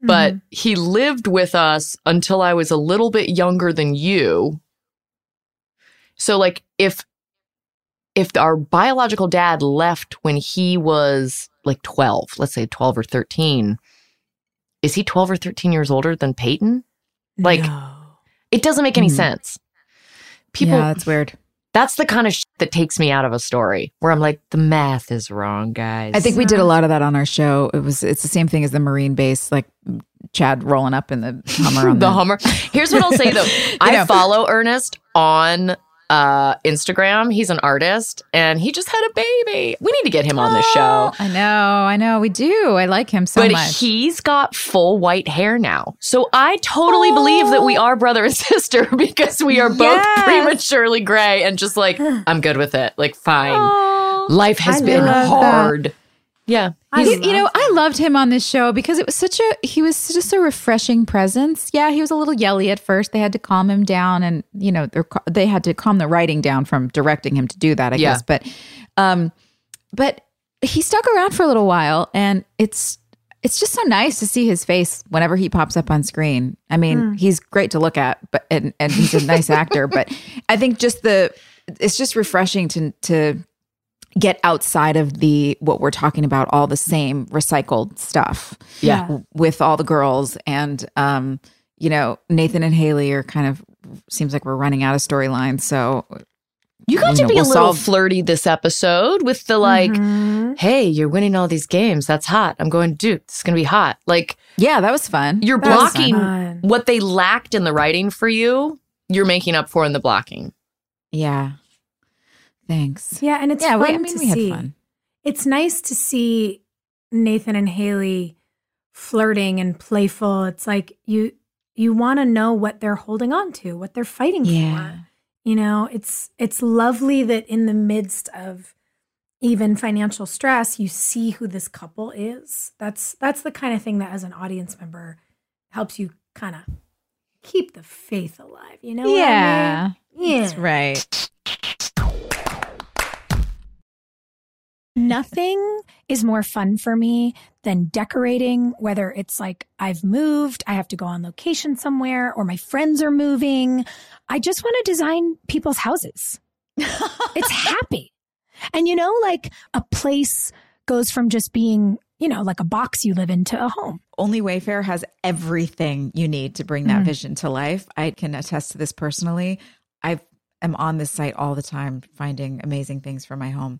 but Mhm. he lived with us until I was a little bit younger than you. So like if if our biological dad left when he was like 12, let's say 12 or 13, is he 12 or 13 years older than Peyton? Like, No. it doesn't make any Hmm. sense. People, yeah, that's weird. that's the kind of shit that takes me out of a story where I'm like, the math is wrong, guys. I think we did a lot of that on our show. It was it's the same thing as the Marine base, like Chad rolling up in the Hummer on [laughs] the the, Hummer. Here's what I'll say though. [laughs] I know. follow Ernest on uh Instagram. He's an artist and he just had a baby. We need to get him on the show. I know, I know, we do. I like him so but much. he's got full white hair now. So I totally believe that we are brother and [laughs] sister [laughs] because we are both Yes. prematurely gray and just like, I'm good with it. Like, fine. Life has I been hard. that. Hard. Yeah. I You- you know, love I loved him on this show because it was such a he was just a refreshing presence. Yeah, he was a little yelly at first. They had to calm him down, and you know they're, they had to calm the writing down from directing him to do that. I Yeah. guess, but um, but he stuck around for a little while, and it's it's just so nice to see his face whenever he pops up on screen. I mean, he's great to look at, but and, and he's a nice actor. But [laughs] I think just the it's just refreshing to to get outside of the what we're talking about all the same recycled stuff Yeah. with all the girls and um you know Nathan and Haley are kind of seems like we're running out of storylines so You got You to know, be we'll a little solve- flirty this episode with the like, Mhm. hey, you're winning all these games. That's hot. I'm going, dude, this is going to be hot. Like, yeah that was fun you're That blocking fun. what they lacked in the writing for you, you're making up for in the blocking. yeah thanks Yeah, and it's yeah fun we, I mean we had fun It's nice to see Nathan and Haley flirting and playful. It's like you you want to know what they're holding on to, what they're fighting yeah for. You know, it's it's lovely that in the midst of even financial stress, you see who this couple is. That's that's the kind of thing that as an audience member helps you kind of keep the faith alive, you know? what I yeah mean? Yeah. that's right Nothing is more fun for me than decorating, whether it's like I've moved, I have to go on location somewhere, or my friends are moving. I just want to design people's houses. [laughs] it's happy. And you know, like a place goes from just being, you know, like a box you live in to a home. Only Wayfair has everything you need to bring that Mm. vision to life. I can attest to this personally. I am on this site all the time finding amazing things for my home.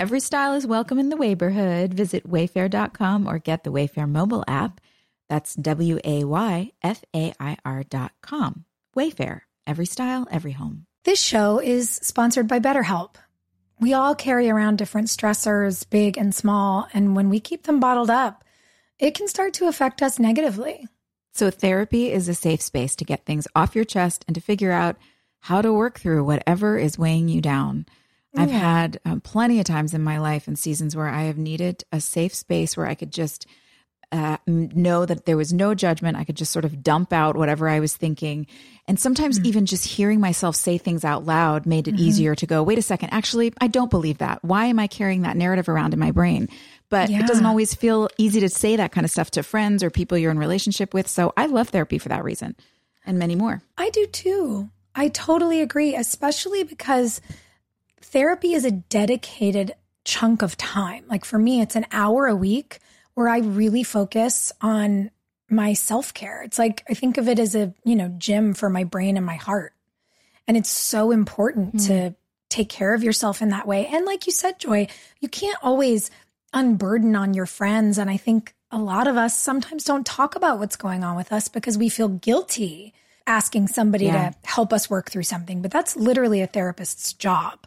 Every style is welcome in the Wayborhood. Visit wayfair.com or get the Wayfair mobile app. That's W A Y F A I R.com. Wayfair. Every style, every home. This show is sponsored by BetterHelp. We all carry around different stressors, big and small, and when we keep them bottled up, it can start to affect us negatively. So, therapy is a safe space to get things off your chest and to figure out how to work through whatever is weighing you down. I've had um, plenty of times in my life and seasons where I have needed a safe space where I could just uh, know that there was no judgment. I could just sort of dump out whatever I was thinking. And sometimes even just hearing myself say things out loud made it easier to go, wait a second, actually, I don't believe that. Why am I carrying that narrative around in my brain? But it doesn't always feel easy to say that kind of stuff to friends or people you're in relationship with. So I love therapy for that reason and many more. I do too. I totally agree, especially because therapy is a dedicated chunk of time. Like for me, it's an hour a week where I really focus on my self care. It's like I think of it as a, you know, gym for my brain and my heart. And it's so important to hmm. take care of yourself in that way. And like you said, Joy, you can't always unburden on your friends. And I think a lot of us sometimes don't talk about what's going on with us because we feel guilty asking somebody Yeah. to help us work through something. But that's literally a therapist's job.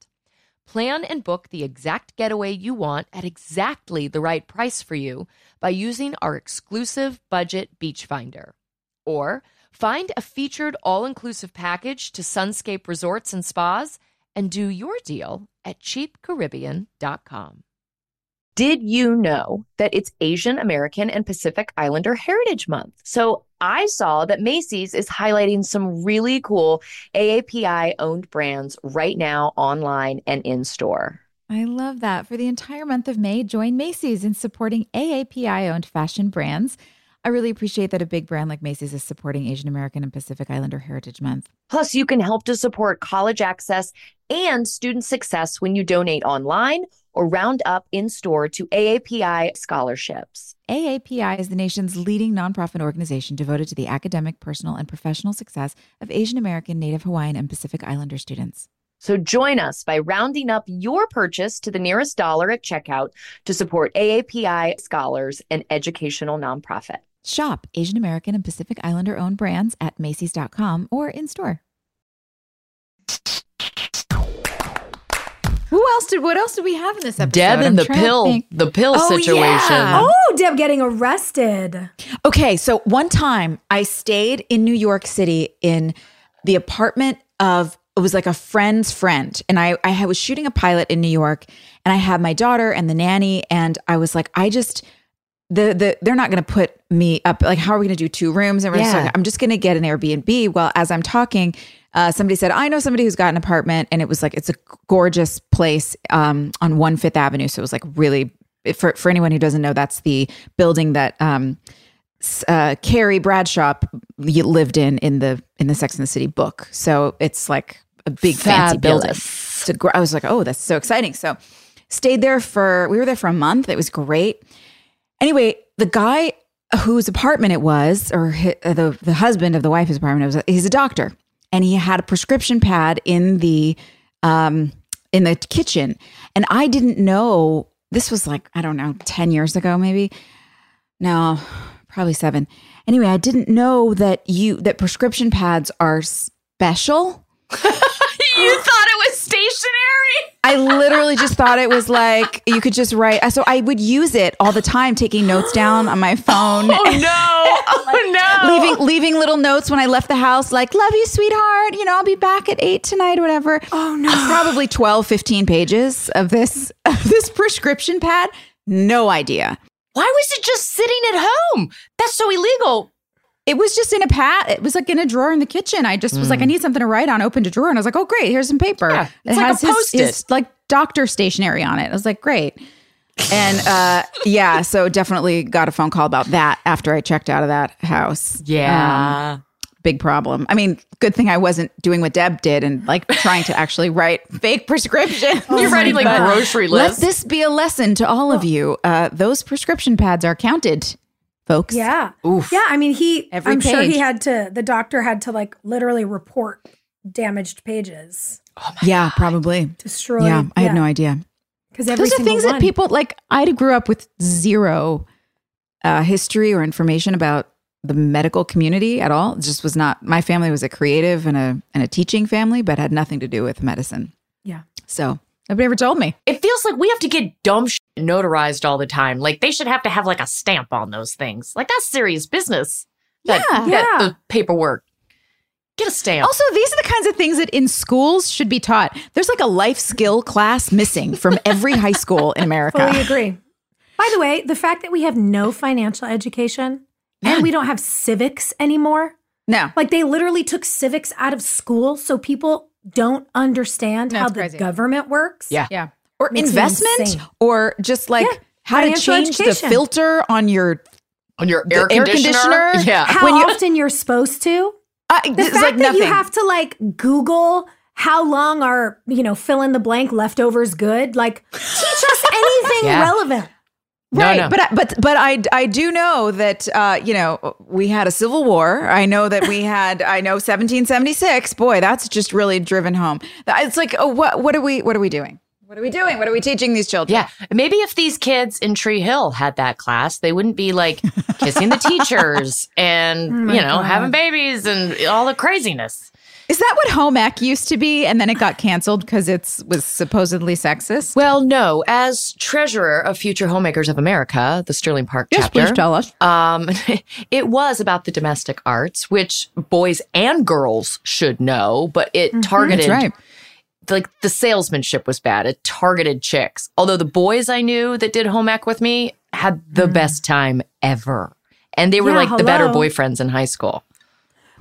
Plan and book the exact getaway you want at exactly the right price for you by using our exclusive budget beach finder. Or find a featured all inclusive package to Sunscape Resorts and Spas and do your deal at cheapcaribbean.com. Did you know that it's Asian American and Pacific Islander Heritage Month? So I saw that Macy's is highlighting some really cool AAPI owned brands right now online and in store. I love that. For the entire month of May, join Macy's in supporting AAPI owned fashion brands. I really appreciate that a big brand like Macy's is supporting Asian American and Pacific Islander Heritage Month. Plus, you can help to support college access and student success when you donate online or round up in store to AAPI scholarships. AAPI is the nation's leading nonprofit organization devoted to the academic, personal, and professional success of Asian American, Native Hawaiian, and Pacific Islander students. So join us by rounding up your purchase to the nearest dollar at checkout to support AAPI scholars and educational nonprofit. Shop Asian American and Pacific Islander owned brands at Macy's.com or in store. Who else did? What else did we have in this episode? Deb I'm and the trying to pill, think. the pill Oh, situation. yeah. Oh, Deb getting arrested. Okay, so one time I stayed in New York City in the apartment of it was like a friend's friend, and I I was shooting a pilot in New York, and I had my daughter and the nanny, and I was like, I just the the they're not going to put me up. Like, how are we going to do two rooms? And we're just Yeah. I'm just going to get an Airbnb. Well, as I'm talking. Uh, somebody said, I know somebody who's got an apartment, and it was like it's a gorgeous place um, on One Fifth Avenue. So it was like really for for anyone who doesn't know, that's the building that um, uh, Carrie Bradshaw lived in in the in the Sex and the City book. So it's like a big fancy building. Fabulous. It's a gr- I was like, oh, that's so exciting. So stayed there for we were there for a month. It was great. Anyway, the guy whose apartment it was, or hi- uh, the the husband of the wife's apartment, it was he's a doctor, and he had a prescription pad in the um in the kitchen, and I didn't know this was like I don't know ten years ago maybe. No, probably seven. Anyway, I didn't know that you that prescription pads are special. [laughs] you thought it was stationary? I literally just thought it was like you could just write. So I would use it all the time, taking notes down on my phone. Oh no! [laughs] Oh no! Leaving leaving little notes when I left the house, like, love you, sweetheart. You know, I'll be back at eight tonight or whatever. Oh no. Probably 12, 15 pages of this [laughs] of this prescription pad. No idea. Why was it just sitting at home? That's so illegal. It was just in a pad. It was like in a drawer in the kitchen. I just was like, I need something to write on. Opened a drawer, and I was like, oh great, here's some paper. Yeah, it's it like a has his, Post-it. his like doctor stationery on it. I was like, great. And uh, [laughs] yeah, so definitely got a phone call about that after I checked out of that house. Yeah. Um, big problem. I mean, good thing I wasn't doing what Deb did and like trying to actually write [laughs] fake prescriptions. [laughs] You're writing like grocery list. Let this be a lesson to all of you. Uh, those prescription pads are counted, folks. Yeah. Oof. Yeah. I mean, he, Every I'm sure he had to, the doctor had to like literally report damaged pages, Yeah, probably. destroyed. Yeah, I had no idea. Because Those are things one. that people like. I grew up with zero uh, history or information about the medical community at all. It just was not. My family was a creative and a and a teaching family, but had nothing to do with medicine. Yeah. So nobody ever told me. It feels like we have to get dumb shit notarized all the time. Like they should have to have like a stamp on those things. Like that's serious business. That, Yeah. that- Yeah. the paperwork. Get a stamp. Also, these are the kinds of things that in schools should be taught. There's like a life skill class missing from every high school in America. Fully agree. By the way, the fact that we have no financial education and we don't have civics anymore, No. like they literally took civics out of school so people don't understand No, how the crazy. government works. Yeah. Yeah. Or Makes investment or just like Yeah, how to financial change the filter on your on your the air air conditioner. conditioner? Yeah. How When you- often you're supposed to. uh, The fact like that nothing. you have to like Google how long are, you know, fill in the blank leftovers good, like teach us [laughs] anything Yeah. relevant. Right, no. but I- but but I I do know that uh, you know we had a civil war. I know that we had I know 1776. Boy, that's just really driven home. It's like oh, what what are we what are we doing? What are we doing? What are we teaching these children? Yeah. Maybe if these kids in Tree Hill had that class, they wouldn't be like kissing the teachers [laughs] and, my you know, God. having babies and all the craziness. Is that what home ec used to be, and then it got canceled because it was supposedly sexist? Well, no. As treasurer of Future Homemakers of America, the Sterling Park chapter, Please tell us. um, [laughs] it was about the domestic arts, which boys and girls should know, but it targeted That's right. Like the salesmanship was bad. It targeted chicks. Although the boys I knew that did home ec with me had the mm. best time ever. And they were Yeah, like the better boyfriends in high school.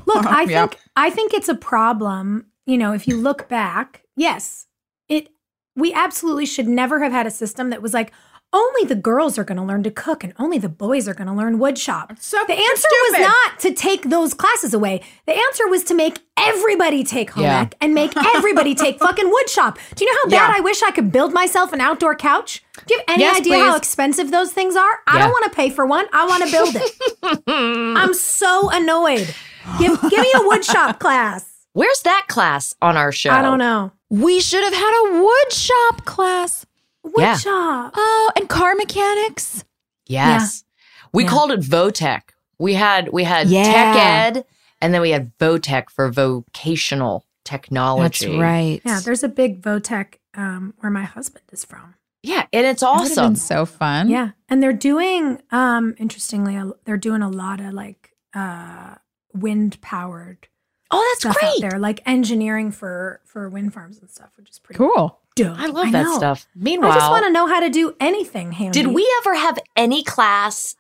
Look, uh-huh, I think I think it's a problem. You know, if you look back, yes, it. We absolutely should never have had a system that was like only the girls are going to learn to cook and only the boys are going to learn woodshop. so the answer was not to take those classes away. The answer was to make everybody take home Yeah. ec and make [laughs] everybody take fucking wood shop. Do you know how bad Yeah. I wish I could build myself an outdoor couch? Do you have any Yes, idea how expensive those things are? I Yeah. don't want to pay for one. I want to build it. [laughs] I'm so annoyed. Give, give me a woodshop class. Where's that class on our show? I don't know. We should have had a woodshop class. Wood Yeah. shop. Oh, and car mechanics. Yes. We Yeah. called it Votech. We had we had Yeah. tech ed and then we had Votech for vocational technology. That's right. Yeah, there's a big Votech um, where my husband is from. Yeah, and it's That would have been so fun. Yeah, and they're doing, um, interestingly, they're doing a lot of like uh, wind powered Oh, that's stuff out great. there, like engineering for for wind farms and stuff, which is pretty Cool. Dope. I love that know. stuff. Meanwhile, I just want to know how to do anything handy. Did we ever have any class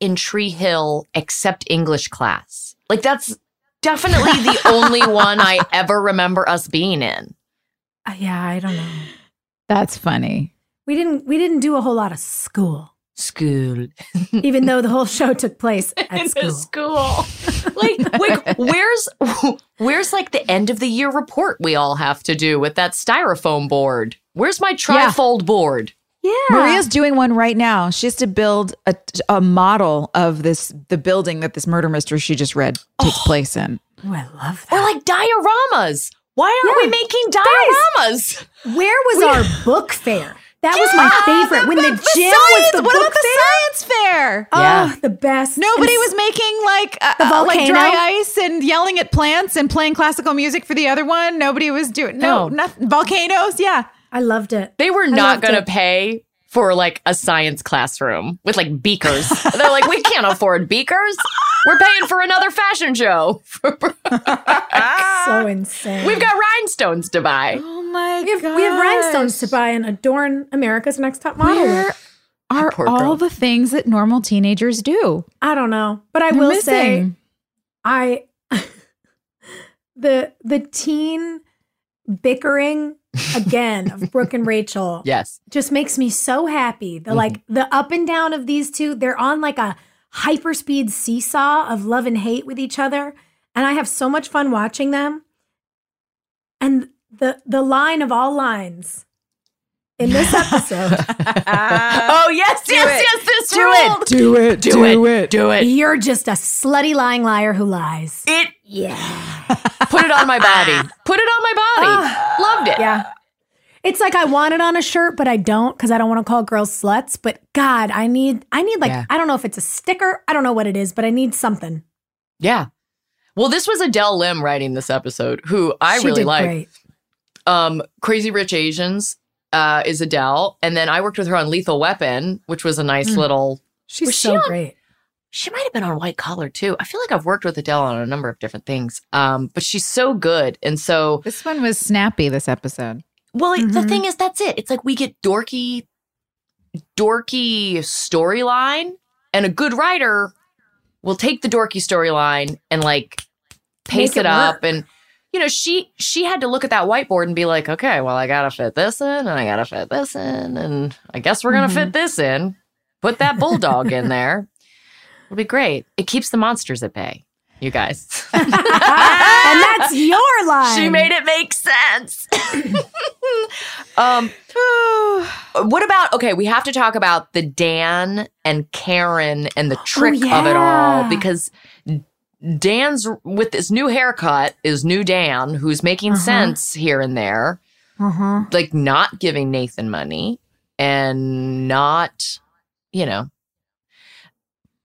in Tree Hill except English class? Like that's definitely the [laughs] only one I ever remember us being in. Uh, yeah, I don't know. [gasps] That's funny. We didn't. We didn't do a whole lot of school, School. [laughs] even though the whole show took place [laughs] at in school. school. like, like [laughs] where's where's like the end of the year report we all have to do with that styrofoam board? Where's my trifold board? Yeah, Maria's doing one right now. She has to build a, a model of this the building that this murder mystery she just read takes oh. place in. Oh, I love that. Or that. like dioramas. Why aren't Yeah. we making dioramas? Where was our book fair? That was my favorite. when the, gym was the what book about the fair. science fair? Oh, Yeah. the best. Nobody And was making like uh, The uh, like volcano? dry ice and yelling at plants and playing classical music for the other one. Nobody was doing no, No. nothing. Volcanoes, yeah. I loved it. They were not going to pay for like a science classroom with like beakers. They're like, we can't afford beakers. We're paying for another fashion show. [laughs] so insane. We've got rhinestones to buy. Oh my we have, we have rhinestones to buy and adorn America's Next Top Model. Where are poor all girl. the things that normal teenagers do? I don't know, but I They're will say. I [laughs] the the teen bickering again of Brooke and Rachel [laughs] Yes. just makes me so happy. The mm-hmm. like the up and down of these two, they're on like a hyperspeed seesaw of love and hate with each other, and I have so much fun watching them. And the the line of all lines in this episode, [laughs] oh, yes, yes, yes. This Do ruled. it. Do it. Do, it. Do it. you're just a slutty lying liar who lies. It. Yeah. [laughs] Put it on my body. Put it on my body. Loved it. Yeah. It's like I want it on a shirt, but I don't because I don't want to call girls sluts. But God, I need, I need like, Yeah. I don't know if it's a sticker. I don't know what it is, but I need something. Yeah. Well, this was Adele Lim writing this episode, who I She really like. um Crazy Rich Asians uh is Adele and then I worked with her on Lethal Weapon which was a nice Mm. little She's Was she so on- great. she might have been on white collar too. I feel like I've worked with Adele on a number of different things. Um, but she's so good. And so This one was snappy. This episode. well, the Mhm. thing is, that's it. It's like we get dorky, dorky storyline, and a good writer will take the dorky storyline and like pace Make it, it up. work. And you know, she she had to look at that whiteboard and be like, okay, well, I gotta fit this in, and I gotta fit this in, and I guess we're gonna Mhm. fit this in. Put that bulldog in there. It'll be great. It keeps the monsters at bay. You guys. [laughs] and that's your line. She made it make sense. [coughs] um, what about okay? We have to talk about the Dan and Karen and the [gasps] trick of it all because Dan's with this new haircut is new Dan who's making Uh-huh. sense here and there, Uh-huh. like not giving Nathan money and not, you know,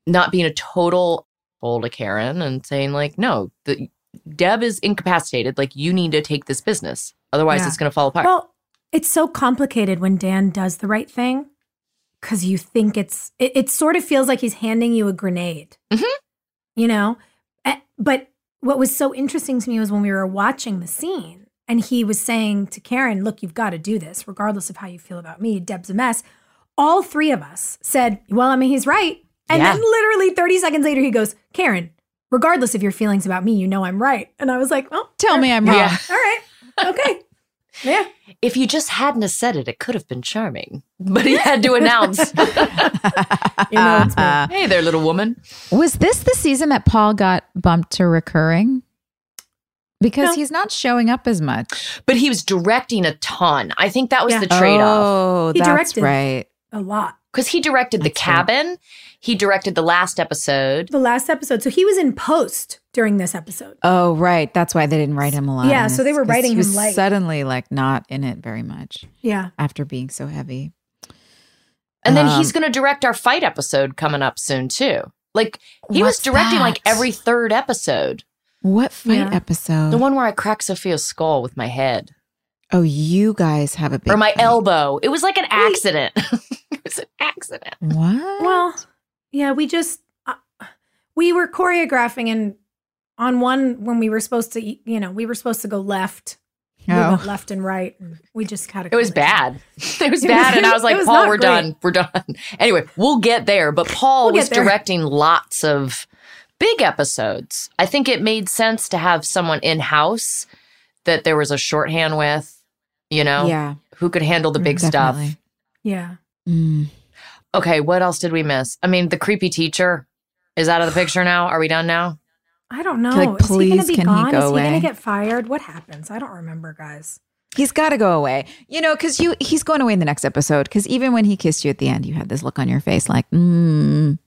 not being a total fool to Karen and saying like, no, the Deb is incapacitated. Like you need to take this business, otherwise Yeah. it's going to fall apart. Well, it's so complicated when Dan does the right thing because you think it's, it, it sort of feels like he's handing you a grenade. Mhm. You know? But what was so interesting to me was when we were watching the scene and he was saying to Karen, look, you've got to do this, regardless of how you feel about me. Deb's a mess. All three of us said, well, I mean, he's right. And Yeah. then literally 30 seconds later, he goes, Karen, regardless of your feelings about me, you know I'm right. And I was like, well, Tell me I'm wrong. Yeah. all right. Okay. Yeah. if you just hadn't have said it, it could have been charming. But he had to announce, [laughs] You know it's me. "Hey there, little woman." Was this the season that Paul got bumped to recurring? Because No. he's not showing up as much. But he was directing a ton. I think that was Yeah. the trade off. Oh, He that's directed. right. A lot. Because he directed the Cabin. right. Cabin, he directed the last episode. The last episode. So he was in post during this episode. Oh, right. That's why they didn't write him a lot. Yeah, so they were writing he him was light. Suddenly, like, not in it very much Yeah. after being so heavy. And then Um, he's going to direct our fight episode coming up soon too. Like he was What's directing like every third episode. What fight Yeah. episode? The one where I cracked Sophia's skull with my head oh, you guys have a big or my fight. elbow. It was like an accident. [laughs] it was an accident. What? Well, yeah, we just, uh, we were choreographing and on one, when we were supposed to, you know, we were supposed to go left. We Oh. went left and right. And we just had a It was bad. [laughs] It was bad. and I was [laughs] like, was Paul, we're great. done. We're done. [laughs] Anyway, we'll get there. But Paul We'll was there. directing lots of big episodes. I think it made sense to have someone in house that there was a shorthand with, you know, yeah. who could handle the big definitely. stuff. Yeah. Mm. Okay, what else did we miss? I mean, the creepy teacher is out of the picture now. Are we done now? I don't know. Like, Is he going to be can he gone? go Is he going to get fired? What happens? I don't remember, guys. He's got to go away. You know, because you he's going away in the next episode. Because even when he kissed you at the end, you had this look on your face, like, mm,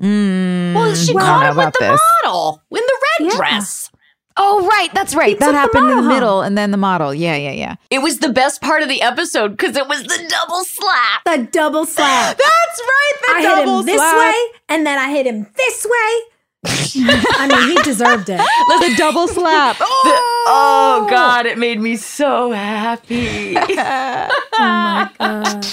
mm, Well, she I caught him with the this. model in the red Yeah. dress. Oh, right, that's right. took that the happened in the middle, and then the model. Yeah, yeah, yeah. It was the best part of the episode because it was the double slap. The double slap. [laughs] That's right. The I hit him this way, and then I hit him this way. I mean, he deserved it. [laughs] The double slap. Oh God, it made me so happy. [laughs] Oh my god.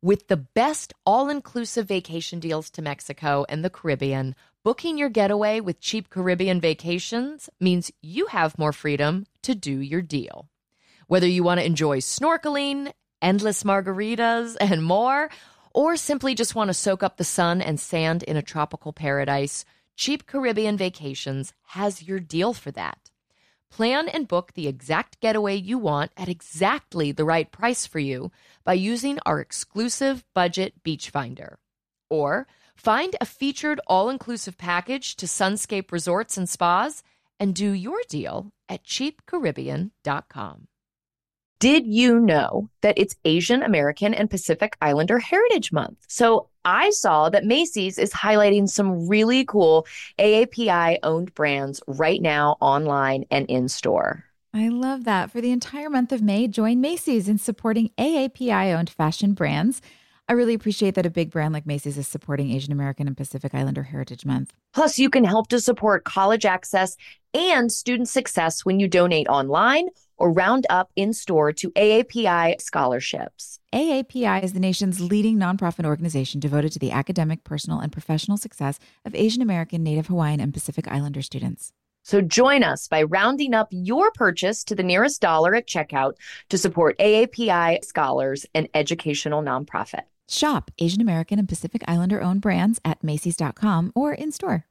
With the best all inclusive vacation deals to Mexico and the Caribbean, booking your getaway with cheap Caribbean vacations means you have more freedom to do your deal. Whether you want to enjoy snorkeling, endless margaritas, and more, or simply just want to soak up the sun and sand in a tropical paradise, Cheap Caribbean Vacations has your deal for that. Plan and book the exact getaway you want at exactly the right price for you by using our exclusive budget beach finder. Or find a featured all inclusive package to Sunscape Resorts and Spas and do your deal at cheapcaribbean.com. Did you know that it's Asian American and Pacific Islander Heritage Month? So I saw that Macy's is highlighting some really cool AAPI owned brands right now online and in store. I love that. For the entire month of May, join Macy's in supporting AAPI owned fashion brands. I really appreciate that a big brand like Macy's is supporting Asian American and Pacific Islander Heritage Month. Plus, you can help to support college access and student success when you donate online or round up in store to AAPI scholarships. AAPI is the nation's leading nonprofit organization devoted to the academic, personal, and professional success of Asian American, Native Hawaiian, and Pacific Islander students. So join us by rounding up your purchase to the nearest dollar at checkout to support AAPI scholars, and educational nonprofit. Shop Asian American and Pacific Islander owned brands at Macy's.com or in store.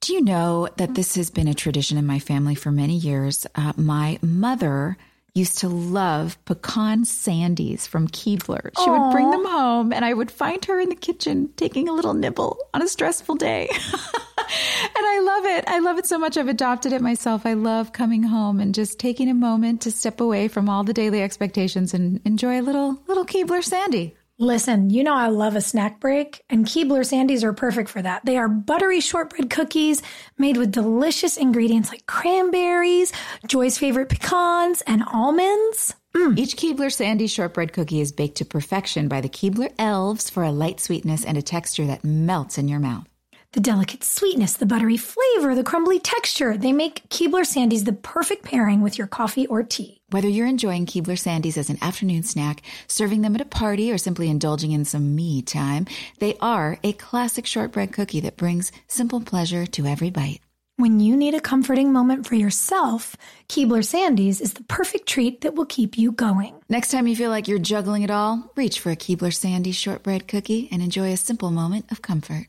Do you know that this has been a tradition in my family for many years? Uh, my mother used to love pecan sandies from Keebler. She would bring them home, and I would find her in the kitchen taking a little nibble on a stressful day. [laughs] and I love it. I love it so much. I've adopted it myself. I love coming home and just taking a moment to step away from all the daily expectations and enjoy a little little Keebler sandy. Listen, you know I love a snack break, and Keebler Sandies are perfect for that. They are buttery shortbread cookies made with delicious ingredients like cranberries, Joy's favorite pecans, and almonds. Mm. Each Keebler Sandy shortbread cookie is baked to perfection by the Keebler elves for a light sweetness and a texture that melts in your mouth. The delicate sweetness, the buttery flavor, the crumbly texture, they make Keebler Sandies the perfect pairing with your coffee or tea. Whether you're enjoying Keebler Sandies as an afternoon snack, serving them at a party, or simply indulging in some me time, they are a classic shortbread cookie that brings simple pleasure to every bite. When you need a comforting moment for yourself, Keebler Sandies is the perfect treat that will keep you going. Next time you feel like you're juggling it all, reach for a Keebler Sandy shortbread cookie and enjoy a simple moment of comfort.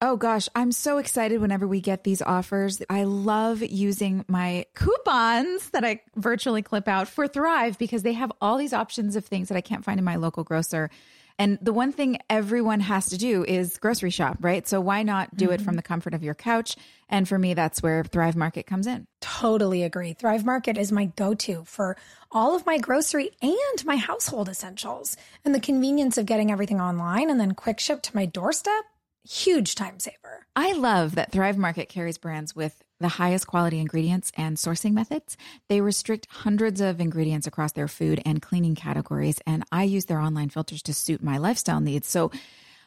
Oh gosh, I'm so excited whenever we get these offers. I love using my coupons that I virtually clip out for Thrive because they have all these options of things that I can't find in my local grocer. And the one thing everyone has to do is grocery shop, right? So why not do it from mm-hmm. the comfort of your couch? And for me, that's where Thrive Market comes in. Totally agree. Thrive Market is my go to for all of my grocery and my household essentials. And the convenience of getting everything online and then quick ship to my doorstep, huge time saver. I love that Thrive Market carries brands with the highest quality ingredients and sourcing methods. They restrict hundreds of ingredients across their food and cleaning categories, and I use their online filters to suit my lifestyle needs. So,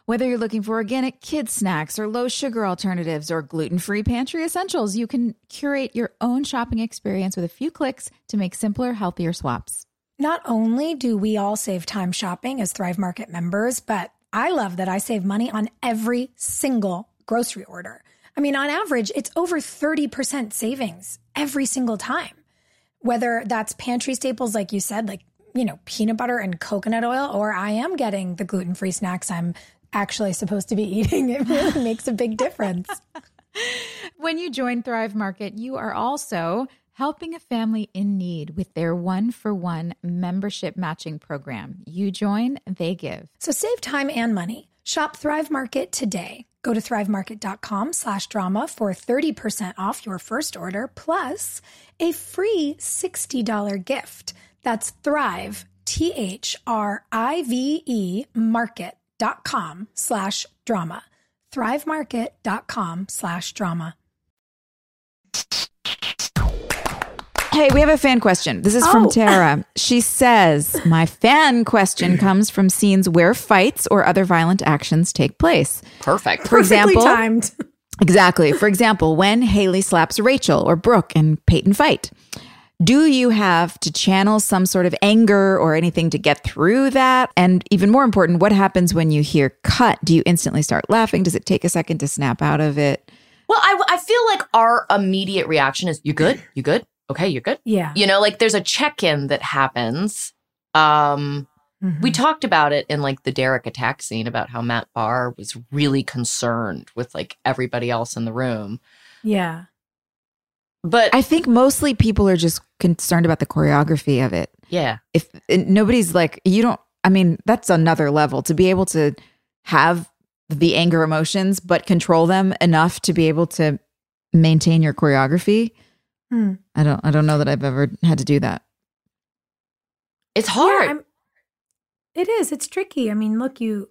whether you're looking for organic kids snacks or low sugar alternatives or gluten-free pantry essentials, you can curate your own shopping experience with a few clicks to make simpler, healthier swaps. Not only do we all save time shopping as Thrive Market members, but I love that I save money on every single grocery order. I mean, on average, it's over 30% savings every single time. Whether that's pantry staples, like you said, like, you know, peanut butter and coconut oil, or I am getting the gluten free snacks I'm actually supposed to be [laughs] eating. It really makes a big difference. [laughs] When you join Thrive Market, you are also helping a family in need with their one for one membership matching program. You join, they give. So save time and money. Shop Thrive Market today. Go to thrivemarket.com slash drama for 30% off your first order plus a free $60 gift. That's Thrive, T H R I V E market.com slash drama. Thrivemarket.com slash drama. Hey, we have a fan question. This is from Oh. Tara. [laughs] She says, My fan question [clears throat] comes from scenes where fights or other violent actions take place. Perfect. For Perfectly example, timed. [laughs] Exactly. For example, when Haley slaps Rachel or Brooke and Peyton fight, do you have to channel some sort of anger or anything to get through that? And even more important, what happens when you hear cut? Do you instantly start laughing? Does it take a second to snap out of it? Well, I, I feel like our immediate reaction is, "You good? You good? Okay, you're good." Yeah. You know, like there's a check-in that happens. Um, Mm-hmm. we talked about it in like the Derek attack scene about how Matt Barr was really concerned with like everybody else in the room. Yeah. But I think mostly people are just concerned about the choreography of it. yeah, If nobody's like, you don't, I mean, that's another level to be able to have the anger emotions, but control them enough to be able to maintain your choreography. Hmm. I don't, I don't know that I've ever had to do that. it's hard. Yeah, it is. It's tricky. I mean, look, you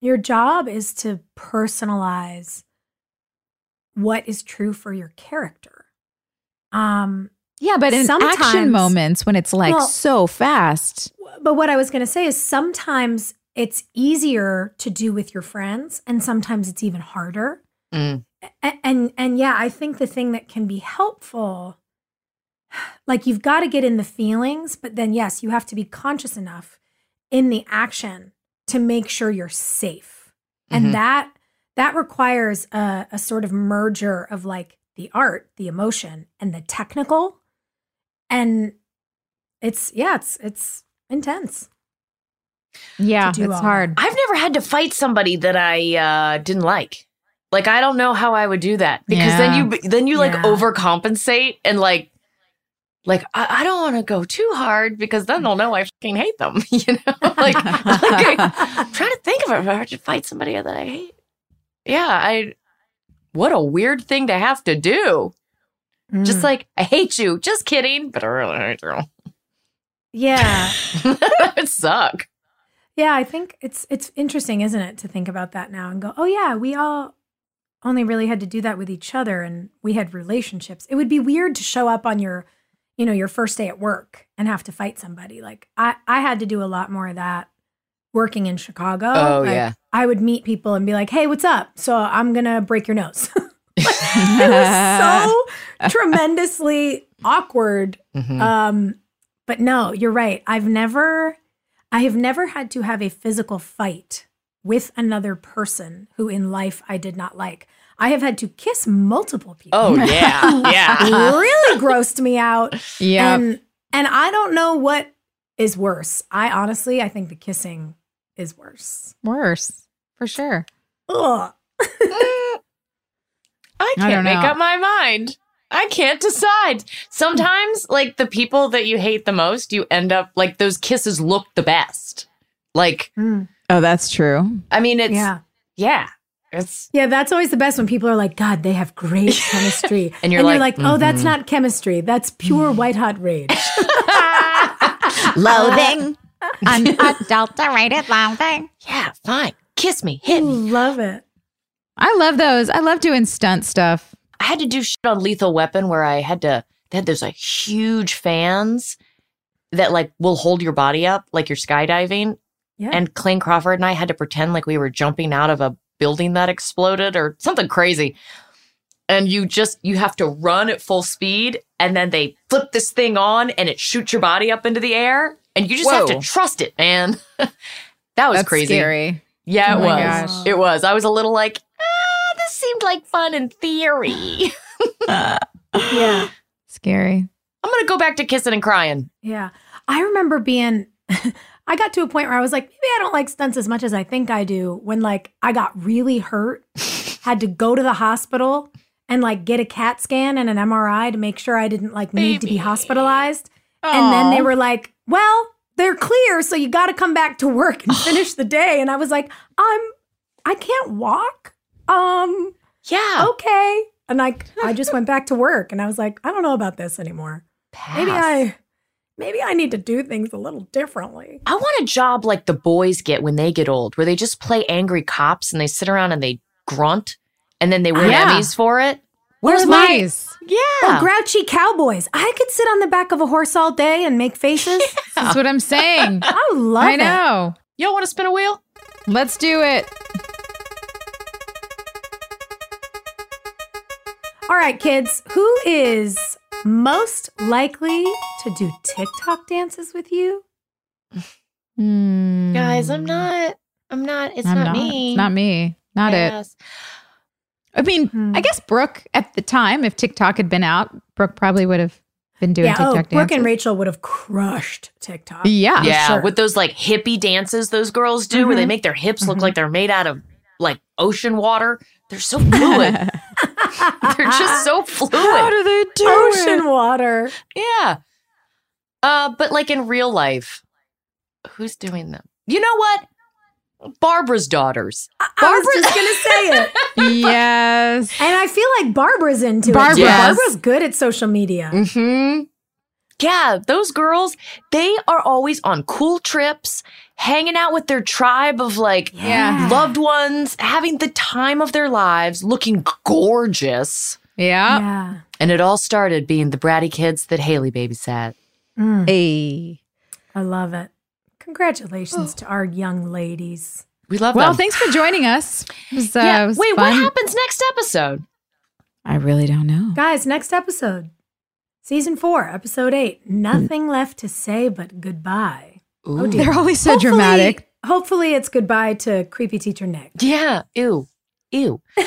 your job is to personalize what is true for your character. Um, Yeah, but in action moments when it's like Well- so fast, but what I was going to say is sometimes it's easier to do with your friends, and sometimes it's even harder. Mm. A- And and yeah, I think the thing that can be helpful like you've got to get in the feelings, but then yes, you have to be conscious enough in the action to make sure you're safe. And that that requires a, a sort of merger of like the art, the emotion, and the technical. And it's yeah, it's it's intense. Yeah, it's all hard. I've never had to fight somebody that I uh, didn't like. Like I don't know how I would do that because then you then you like Yeah. overcompensate and like like I, I don't want to go too hard because then they'll know I fucking hate them. [laughs] You know, [laughs] like, like I, am trying to think of it if I to fight somebody that I hate. Yeah, I. What a weird thing to have to do. Just Mm. like I hate you. Just kidding, but I really hate you. yeah. [laughs] that would suck. Yeah, I think it's it's interesting, isn't it, to think about that now and go, "Oh yeah, we all only really had to do that with each other and we had relationships." It would be weird to show up on your, you know, your first day at work and have to fight somebody. Like I I had to do a lot more of that working in Chicago. Oh, Like, yeah. I would meet people and be like, "Hey, what's up?" So, I'm going to break your nose. [laughs] it was so [laughs] tremendously awkward Mhm. um, but no, you're right. I've never, I have never had to have a physical fight with another person who in life I did not like. I have had to kiss multiple people. oh yeah, [laughs] yeah. really grossed me out. Yeah. And and I don't know what is worse. I honestly, I think the kissing is worse. Worse, for sure. Ugh. [laughs] I I can't don't make up my mind. I can't decide. Sometimes, like the people that you hate the most, you end up like those kisses look the best. Like, Mm. Oh, that's true. I mean, it's Yeah. yeah, it's Yeah, that's always the best when people are like, God, they have great [laughs] chemistry. And you're like, oh, that's mhm. not chemistry. That's pure white hot rage. [laughs] Loathing. [laughs] Unadulterated loathing. yeah, fine. Kiss me, hit me. Love it. I love those. I love doing stunt stuff. I had to do shit on Lethal Weapon where I had to. They had those like huge fans that like will hold your body up like you're skydiving. Yeah. And Clayne Crawford and I had to pretend like we were jumping out of a building that exploded or something crazy. And you just you have to run at full speed and then they flip this thing on and it shoots your body up into the air and you just have to trust it, man. [laughs] that was That's crazy. scary. Yeah, it Oh was. gosh. It was. I was a little like, ah, this seemed like fun in theory. [laughs] yeah. Scary. I'm gonna go back to kissing and crying. Yeah. I remember being [laughs] I got to a point where I was like, maybe I don't like stunts as much as I think I do when like I got really hurt, [laughs] had to go to the hospital and like get a CAT scan and an MRI to make sure I didn't like need to be Baby. hospitalized. And then they were like, well, they're clear, so you got to come back to work and [sighs] finish the day. And I was like, I'm I can't walk. Um, Yeah. okay. And like I just went back to work and I was like, I don't know about this anymore. Maybe I maybe I need to do things a little differently. I want a job like the boys get when they get old, where they just play angry cops and they sit around and they grunt and then they win Yeah. Emmys for it. Where's Or my mice? yeah? Or grouchy cowboys. I could sit on the back of a horse all day and make faces. [laughs] That's what I'm saying. [laughs] I love I it. know. Y'all want to spin a wheel? Let's do it. All right, kids, who is most likely to do TikTok dances with you? Hmm. Guys, I'm not. I'm not. It's I'm not, me. It's not me. Not it. I mean, Hmm. I guess Brooke at the time, if TikTok had been out, Brooke probably would have been doing yeah, oh, TikTok Brooke dances. and Rachel would have crushed TikTok. Yeah. Yeah, sure. with those like hippie dances those girls do, where they Mhm. make their hips look Mhm. like they're made out of like ocean water. They're so [laughs] fluid. [laughs] they're just so fluid. How do they do Ocean water. Yeah. Uh, but like in real life, who's doing them? You know what? Barbara's daughters. I was just gonna say it. [laughs] yes. And I feel like Barbara's into Barbara. it. Yes. Barbara's good at social media. Mm-hmm. Yeah, those girls, they are always on cool trips, hanging out with their tribe of like Yeah. loved ones, having the time of their lives, looking gorgeous. Yeah. Yeah. And it all started being the bratty kids that Haley babysat. Mm, Hey. I love it. Congratulations to our young ladies. We love Well, them. thanks for joining us. It was, uh, yeah. Wait, fun. what happens next episode? I really don't know. Guys, next episode Season four, episode eight. Nothing left to say but goodbye. Oh dear. They're always so Hopefully- dramatic. Hopefully, it's goodbye to creepy teacher Nick. Yeah. Ew. Ew. [laughs]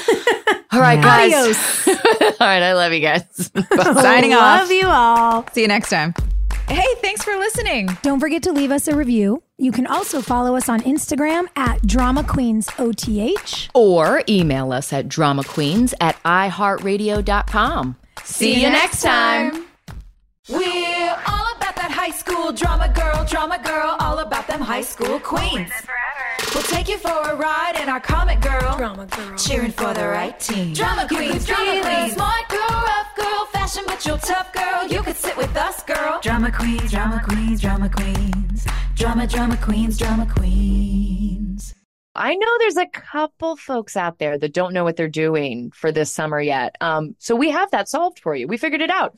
All right, guys. Adios. [laughs] All right. I love you guys. [laughs] Signing off. Love you all. See you next time. Hey, thanks for listening. Don't forget to leave us a review. You can also follow us on Instagram at Drama Queens OTH. or email us at dramaqueens at iheartradio.com. See you next time. We're school drama girl, drama girl, all about them high school queens. We'll take you for a ride in our comic girl, drama girl, cheering for the right team. Drama queens, drama queens, smart girl, rough girl, fashion but you're tough girl. You could sit with us, girl. Drama queens, drama queens, drama queens, drama, drama queens, drama queens. I know there's a couple folks out there that don't know what they're doing for this summer yet. Um, so we have that solved for you. We figured it out.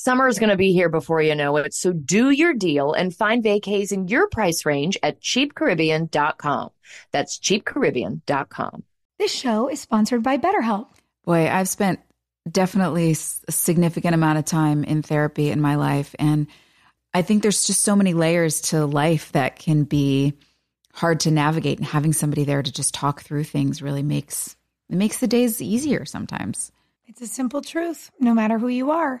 Summer is going to be here before you know it. So do your deal and find vacays in your price range at cheapcaribbean.com. That's cheapcaribbean.com. This show is sponsored by BetterHelp. Boy, I've spent definitely s- a significant amount of time in therapy in my life. And I think there's just so many layers to life that can be hard to navigate. And having somebody there to just talk through things really makes it makes the days easier sometimes. It's a simple truth. No matter who you are,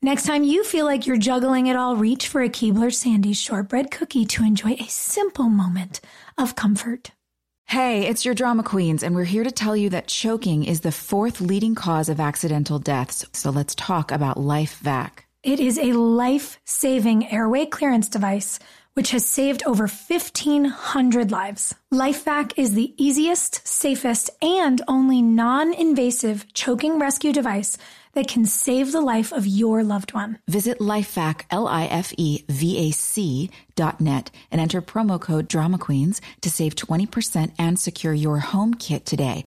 Next time you feel like you're juggling it all, reach for a Keebler Sandy's shortbread cookie to enjoy a simple moment of comfort. Hey, it's your drama queens, and we're here to tell you that choking is the fourth leading cause of accidental deaths. So let's talk about LifeVac. It is a life saving airway clearance device which has saved over 1,500 lives. LifeVac is the easiest, safest, and only non invasive choking rescue device that can save the life of your loved one. Visit LifeVac, L-I-F-E-V-A-C dot net and enter promo code Drama Queens to save 20% and secure your home kit today.